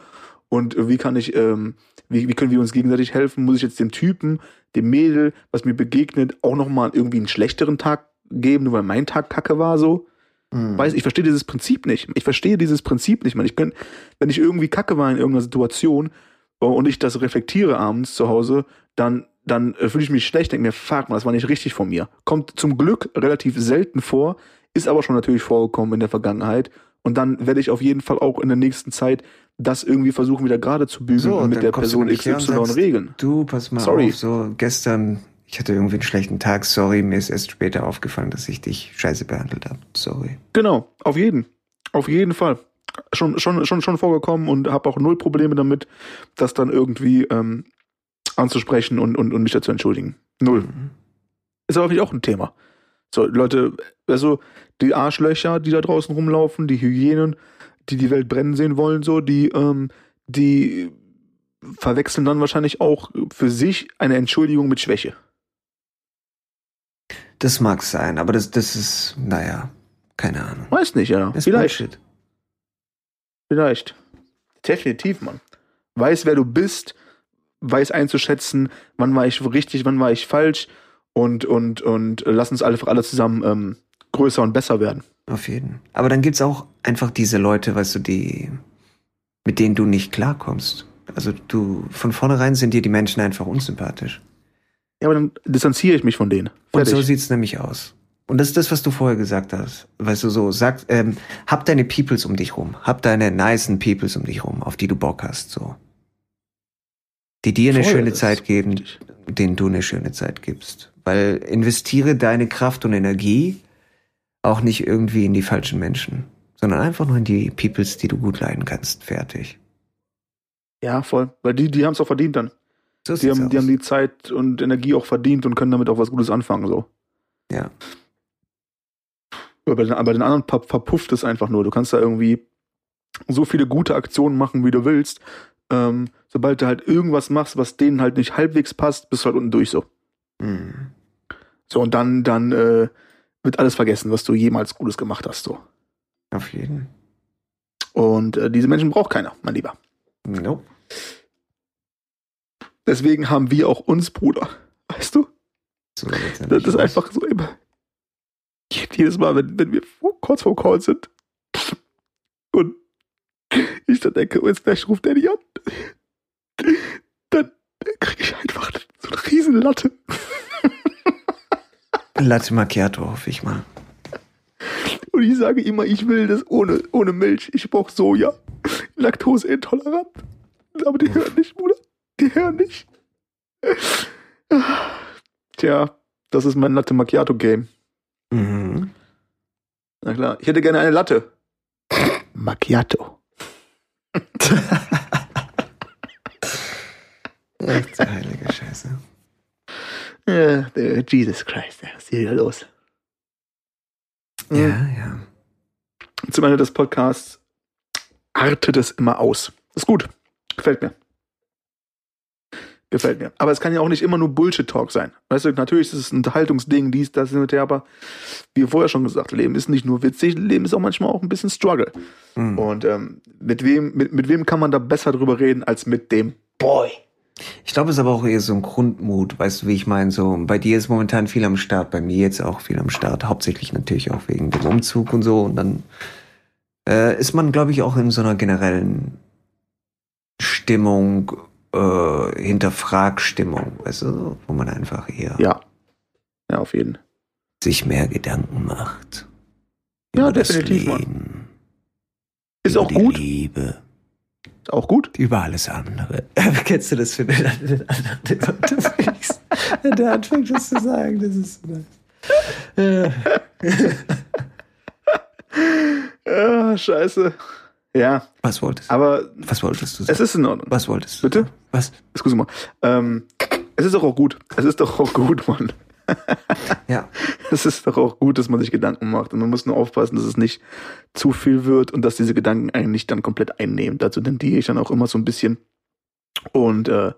und wie kann ich, ähm, wie, wie können wir uns gegenseitig helfen? Muss ich jetzt dem Typen, dem Mädel, was mir begegnet, auch nochmal irgendwie einen schlechteren Tag geben, nur weil mein Tag kacke war so? Mhm. Weiß, ich verstehe dieses Prinzip nicht. Ich verstehe dieses Prinzip nicht, man. Ich könnte, wenn ich irgendwie kacke war in irgendeiner Situation und ich das reflektiere abends zu Hause, dann, dann äh, fühle ich mich schlecht, denke mir, fuck man, das war nicht richtig von mir. Kommt zum Glück relativ selten vor, ist aber schon natürlich vorgekommen in der Vergangenheit. Und dann werde ich auf jeden Fall auch in der nächsten Zeit das irgendwie versuchen, wieder gerade zu bügeln So, und mit der Person XY sagst, regeln. Du, pass mal Sorry. auf, so gestern, ich hatte irgendwie einen schlechten Tag, sorry, mir ist erst später aufgefallen, dass ich dich scheiße behandelt habe. Sorry. Genau, auf jeden. Auf jeden Fall. Schon, schon, schon, schon vorgekommen und habe auch null Probleme damit, das dann irgendwie ähm, anzusprechen und, und, und mich dazu entschuldigen. Null. Mhm. Ist aber auch ein Thema. So, Leute, also die Arschlöcher, die da draußen rumlaufen, die Hyänen, die die Welt brennen sehen wollen, so, die, ähm, die verwechseln dann wahrscheinlich auch für sich eine Entschuldigung mit Schwäche. Das mag sein, aber das, das ist, naja, keine Ahnung. Weiß nicht, ja. Ist Vielleicht. Bullshit. Vielleicht. Definitiv, Mann. Weiß, wer du bist, weiß einzuschätzen, wann war ich richtig, wann war ich falsch und, und, und lass uns einfach alle zusammen ähm, größer und besser werden. Auf jeden. Aber dann gibt's auch einfach diese Leute, weißt du, die, mit denen du nicht klarkommst. Also du, von vornherein sind dir die Menschen einfach unsympathisch. Ja, aber dann distanziere ich mich von denen. Und Fertig. so sieht's nämlich aus. Und das ist das, was du vorher gesagt hast. Weißt du, so, sag, ähm, hab deine Peoples um dich rum. Hab deine nicen Peoples um dich rum, auf die du Bock hast, so. Die dir eine Voll, schöne Zeit geben, richtig. denen du eine schöne Zeit gibst. Weil investiere deine Kraft und Energie auch nicht irgendwie in die falschen Menschen, sondern einfach nur in die Peoples, die du gut leiden kannst. Fertig. Ja, voll. Weil die, die haben es auch verdient dann. So Die haben, die haben die Zeit und Energie auch verdient und können damit auch was Gutes anfangen. So. ja. Aber bei den, bei den anderen ver- verpufft es einfach nur. Du kannst da irgendwie so viele gute Aktionen machen, wie du willst. Ähm, sobald du halt irgendwas machst, was denen halt nicht halbwegs passt, bist du halt unten durch so. Hm. So, und dann, dann äh, wird alles vergessen, was du jemals Gutes gemacht hast. So. Auf jeden. Und äh, diese Menschen braucht keiner, mein Lieber. Nope. Deswegen haben wir auch uns, Bruder. Weißt du? So Das nämlich ist einfach so immer. Jedes Mal, wenn, wenn wir kurz vor Call sind und ich dann denke, oh, jetzt gleich ruft Danny an. dann kriege ich einfach so eine riesen Latte. Latte Macchiato, hoffe ich mal. Und ich sage immer, ich will das ohne, ohne Milch. Ich brauche Soja. Laktoseintolerant. Aber die hören nicht, Bruder. Die hören nicht. Tja, das ist mein Latte Macchiato Game. Mhm. Na klar. Ich hätte gerne eine Latte. Macchiato. Ach, du heilige Scheiße. Ja, Jesus Christ, was ist hier wieder los? Ja, ja. Zum Ende des Podcasts artet es immer aus. Ist gut. Gefällt mir. Gefällt mir. Aber es kann ja auch nicht immer nur Bullshit-Talk sein. Weißt du, natürlich ist es ein Unterhaltungsding, dies, das, hin und her, aber wie vorher schon gesagt, Leben ist nicht nur witzig, Leben ist auch manchmal auch ein bisschen Struggle. Mhm. Und ähm, mit, wem, mit, mit wem kann man da besser drüber reden als mit dem Boy? Ich glaube, es ist aber auch eher so ein Grundmut, weißt du, wie ich meine? So, bei dir ist momentan viel am Start, bei mir jetzt auch viel am Start, hauptsächlich natürlich auch wegen dem Umzug und so. Und dann äh, ist man, glaube ich, auch in so einer generellen Stimmung, äh, Hinterfragstimmung, weißt du, wo man einfach eher Ja. Ja, auf jeden. sich mehr Gedanken macht. Ja, definitiv. Leben, Ist über auch die gut. Liebe, Ist auch gut. über alles andere. Kennst du das für den anderen, den anfängst? Wenn der anfängt, das zu sagen, das ist so nice. Ja, scheiße. Ja, Was wolltest du? aber Was wolltest du sagen? es ist in Ordnung. Was wolltest du? Bitte? sagen? Was? Excuse mal. Ähm, es ist doch auch gut. Es ist doch auch gut, Mann. Ja. Es ist doch auch gut, dass man sich Gedanken macht. Und man muss nur aufpassen, dass es nicht zu viel wird und dass diese Gedanken einen nicht dann komplett einnehmen. Dazu tendiere ich dann auch immer so ein bisschen. Und äh,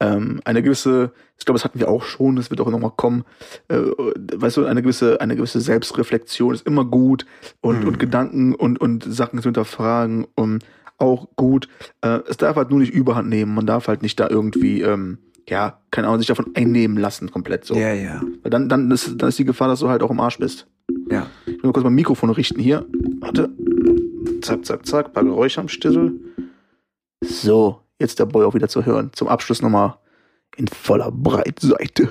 ähm, eine gewisse, ich glaube, das hatten wir auch schon, das wird auch nochmal kommen, äh, weißt du, eine gewisse, eine gewisse Selbstreflexion ist immer gut und, Mhm. und Gedanken und, und Sachen zu hinterfragen und auch gut. Äh, es darf halt nur nicht überhand nehmen, man darf halt nicht da irgendwie, ähm, ja, keine Ahnung, sich davon einnehmen lassen komplett so. Ja, ja. Weil dann, dann, ist, dann ist die Gefahr, dass du halt auch im Arsch bist. Ja. Ich will mal kurz mein Mikrofon richten hier. Warte. Zack, zack, zack. Paar Geräusche am Stissel. So, jetzt der Boy auch wieder zu hören. Zum Abschluss nochmal in voller Breitseite.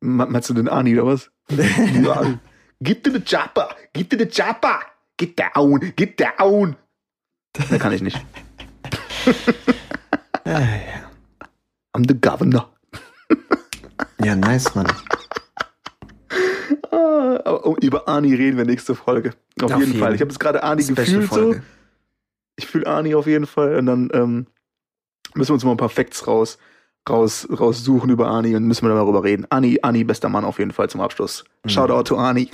Meinst du den Ani oder was? Gib dir den Chopper! Gib dir den Chopper! Get down! Get down! Da kann ich nicht. Ja. I'm the governor. ja, nice, Mann. Ah, aber über Ani reden wir nächste Folge. Auf, Auf jeden, jeden. Fall. Ich habe jetzt gerade Ani gefühlt so. Ich fühle Ani auf jeden Fall. Und dann ähm, müssen wir uns mal ein paar Facts raus, raus, raussuchen über Ani und müssen wir darüber reden. Ani, Ani, bester Mann auf jeden Fall zum Abschluss. Shoutout to Ani.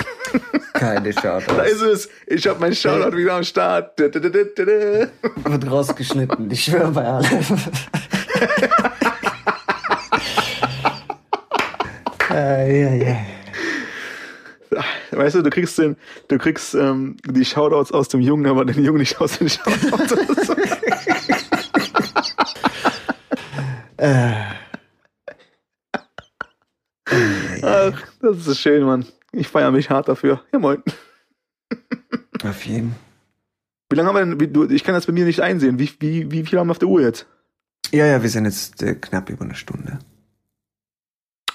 Keine Da Shoutouts. ist es. Ich habe mein Shoutout wieder am Start. Da, da, da, da, da, da. Wird rausgeschnitten. Ich schwöre bei allem. äh, ja, ja. Weißt du, du kriegst den, du kriegst ähm, die Shoutouts aus dem Jungen, aber den Jungen nicht aus den Shoutouts. Äh, Ach, das ist schön, Mann. Ich feiere mich hart dafür. Ja, moin. auf jeden. Wie lange haben wir denn, wie, du, ich kann das bei mir nicht einsehen. Wie, wie, wie viel haben wir auf der Uhr jetzt? Ja, ja, wir sind jetzt äh, knapp über eine Stunde.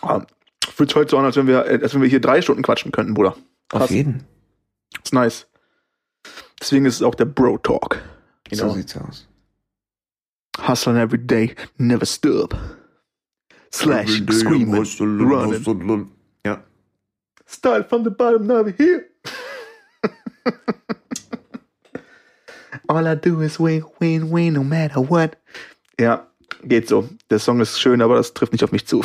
Ah, Fühlt heute so an, als wenn wir, äh, als wenn wir hier drei Stunden quatschen könnten, Bruder. Auf Krass. jeden. Ist nice. Deswegen ist es auch der Bro Talk. You So sieht's aus. Hustling every day, never stop. Slash, screaming, running. Ja. Start from the bottom, now we're here. All I do is win, win, win, no matter what. Ja, geht so. Der Song ist schön, aber das trifft nicht auf mich zu.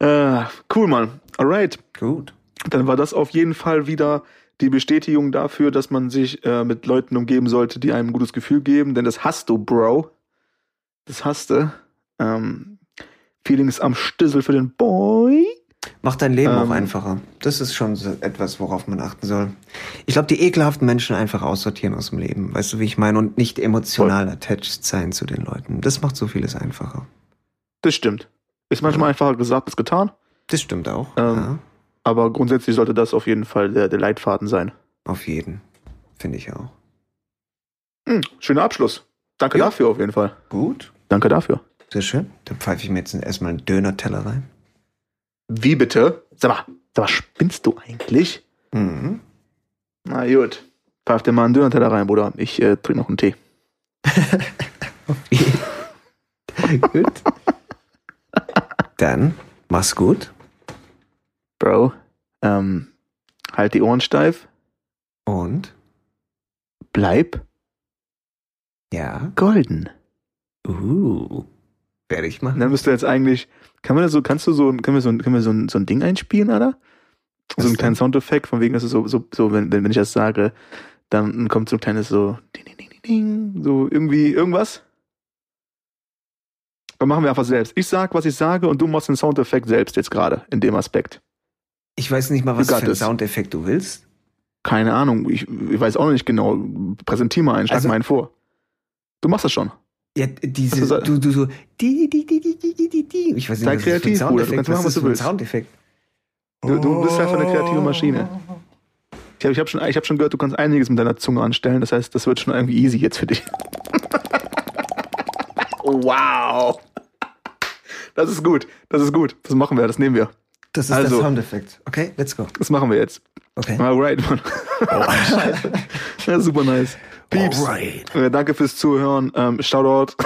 ah, cool, Mann. Alright. Gut. Dann war das auf jeden Fall wieder die Bestätigung dafür, dass man sich äh, mit Leuten umgeben sollte, die einem ein gutes Gefühl geben. Denn das hast du, Bro. Das hast du. Ähm, Feelings am Stissel für den Boy. Macht dein Leben auch Ähm. einfacher. Das ist schon so etwas, worauf man achten soll. Ich glaube, die ekelhaften Menschen einfach aussortieren aus dem Leben. Weißt du, wie ich meine? Und nicht emotional attached sein zu den Leuten. Das macht so vieles einfacher. Das stimmt. Ist manchmal einfacher gesagt als getan. Das stimmt auch. Ähm. ja. Aber grundsätzlich sollte das auf jeden Fall der, der Leitfaden sein. Auf jeden. Finde ich auch. Hm, schöner Abschluss. Danke Ja. dafür auf jeden Fall. Gut. Danke dafür. Sehr schön. Dann pfeife ich mir jetzt erstmal einen Döner-Teller rein. Wie bitte? Sag mal, sag mal, spinnst du eigentlich? Mhm. Na gut. Pfeif dir mal einen Döner-Teller rein, Bruder. Ich äh, trinke noch einen Tee. gut. Dann mach's gut Bro, ähm, halt die Ohren steif. und Bleib ja. golden. Uh. Werde ich machen. dann bist du jetzt eigentlich, kann man das so, kannst du so, können wir so, ein- können wir so, ein, so ein Ding einspielen, Alter? So einen kleinen Soundeffekt, von wegen, dass es so, so, so wenn, wenn ich das sage, dann kommt so ein kleines so, ding, ding, ding, ding, so irgendwie irgendwas. Dann machen wir einfach selbst. Ich sag, was ich sage und du machst den Soundeffekt selbst jetzt gerade in dem Aspekt. Ich weiß nicht mal, was für einen Soundeffekt du willst. Keine Ahnung. Ich, ich, weiß auch noch nicht genau. Präsentier mal einen, schlag also, mal einen vor. Du machst das schon. Ja, diese, das du, du so, die, die, die, die, die, die, die. Ich weiß nicht, was kreativ. Du kannst machen, was du willst. Soundeffekt. Du, du bist halt einfach eine kreative Maschine. Ich habe ich hab schon, hab schon gehört, du kannst einiges mit deiner Zunge anstellen. Das heißt, das wird schon irgendwie easy jetzt für dich. wow. Das ist gut. Das ist gut. Das machen wir. Das nehmen wir. Das ist Also- der Soundeffekt. Okay, let's go. Das machen wir jetzt. Okay. Alright, Mann. ja, super nice. Pieps. Alright. Äh, danke fürs Zuhören. Ähm, Shoutout.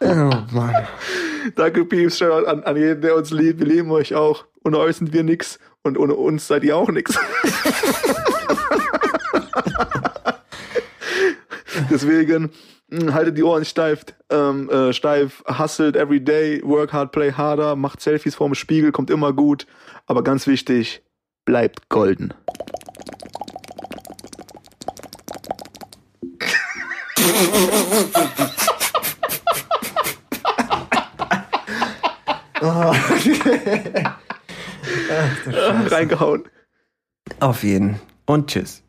Oh Mann. danke, Pieps. Shoutout an, an jeden, der uns liebt. Wir lieben euch auch. Ohne euch sind wir nix. Und ohne uns seid ihr auch nix. Deswegen mh, haltet die Ohren steif, ähm, äh, steif, hustelt every day, work hard, play harder, macht Selfies vorm Spiegel, kommt immer gut. Aber ganz wichtig, bleibt golden. Reingehauen. Auf jeden. Und tschüss.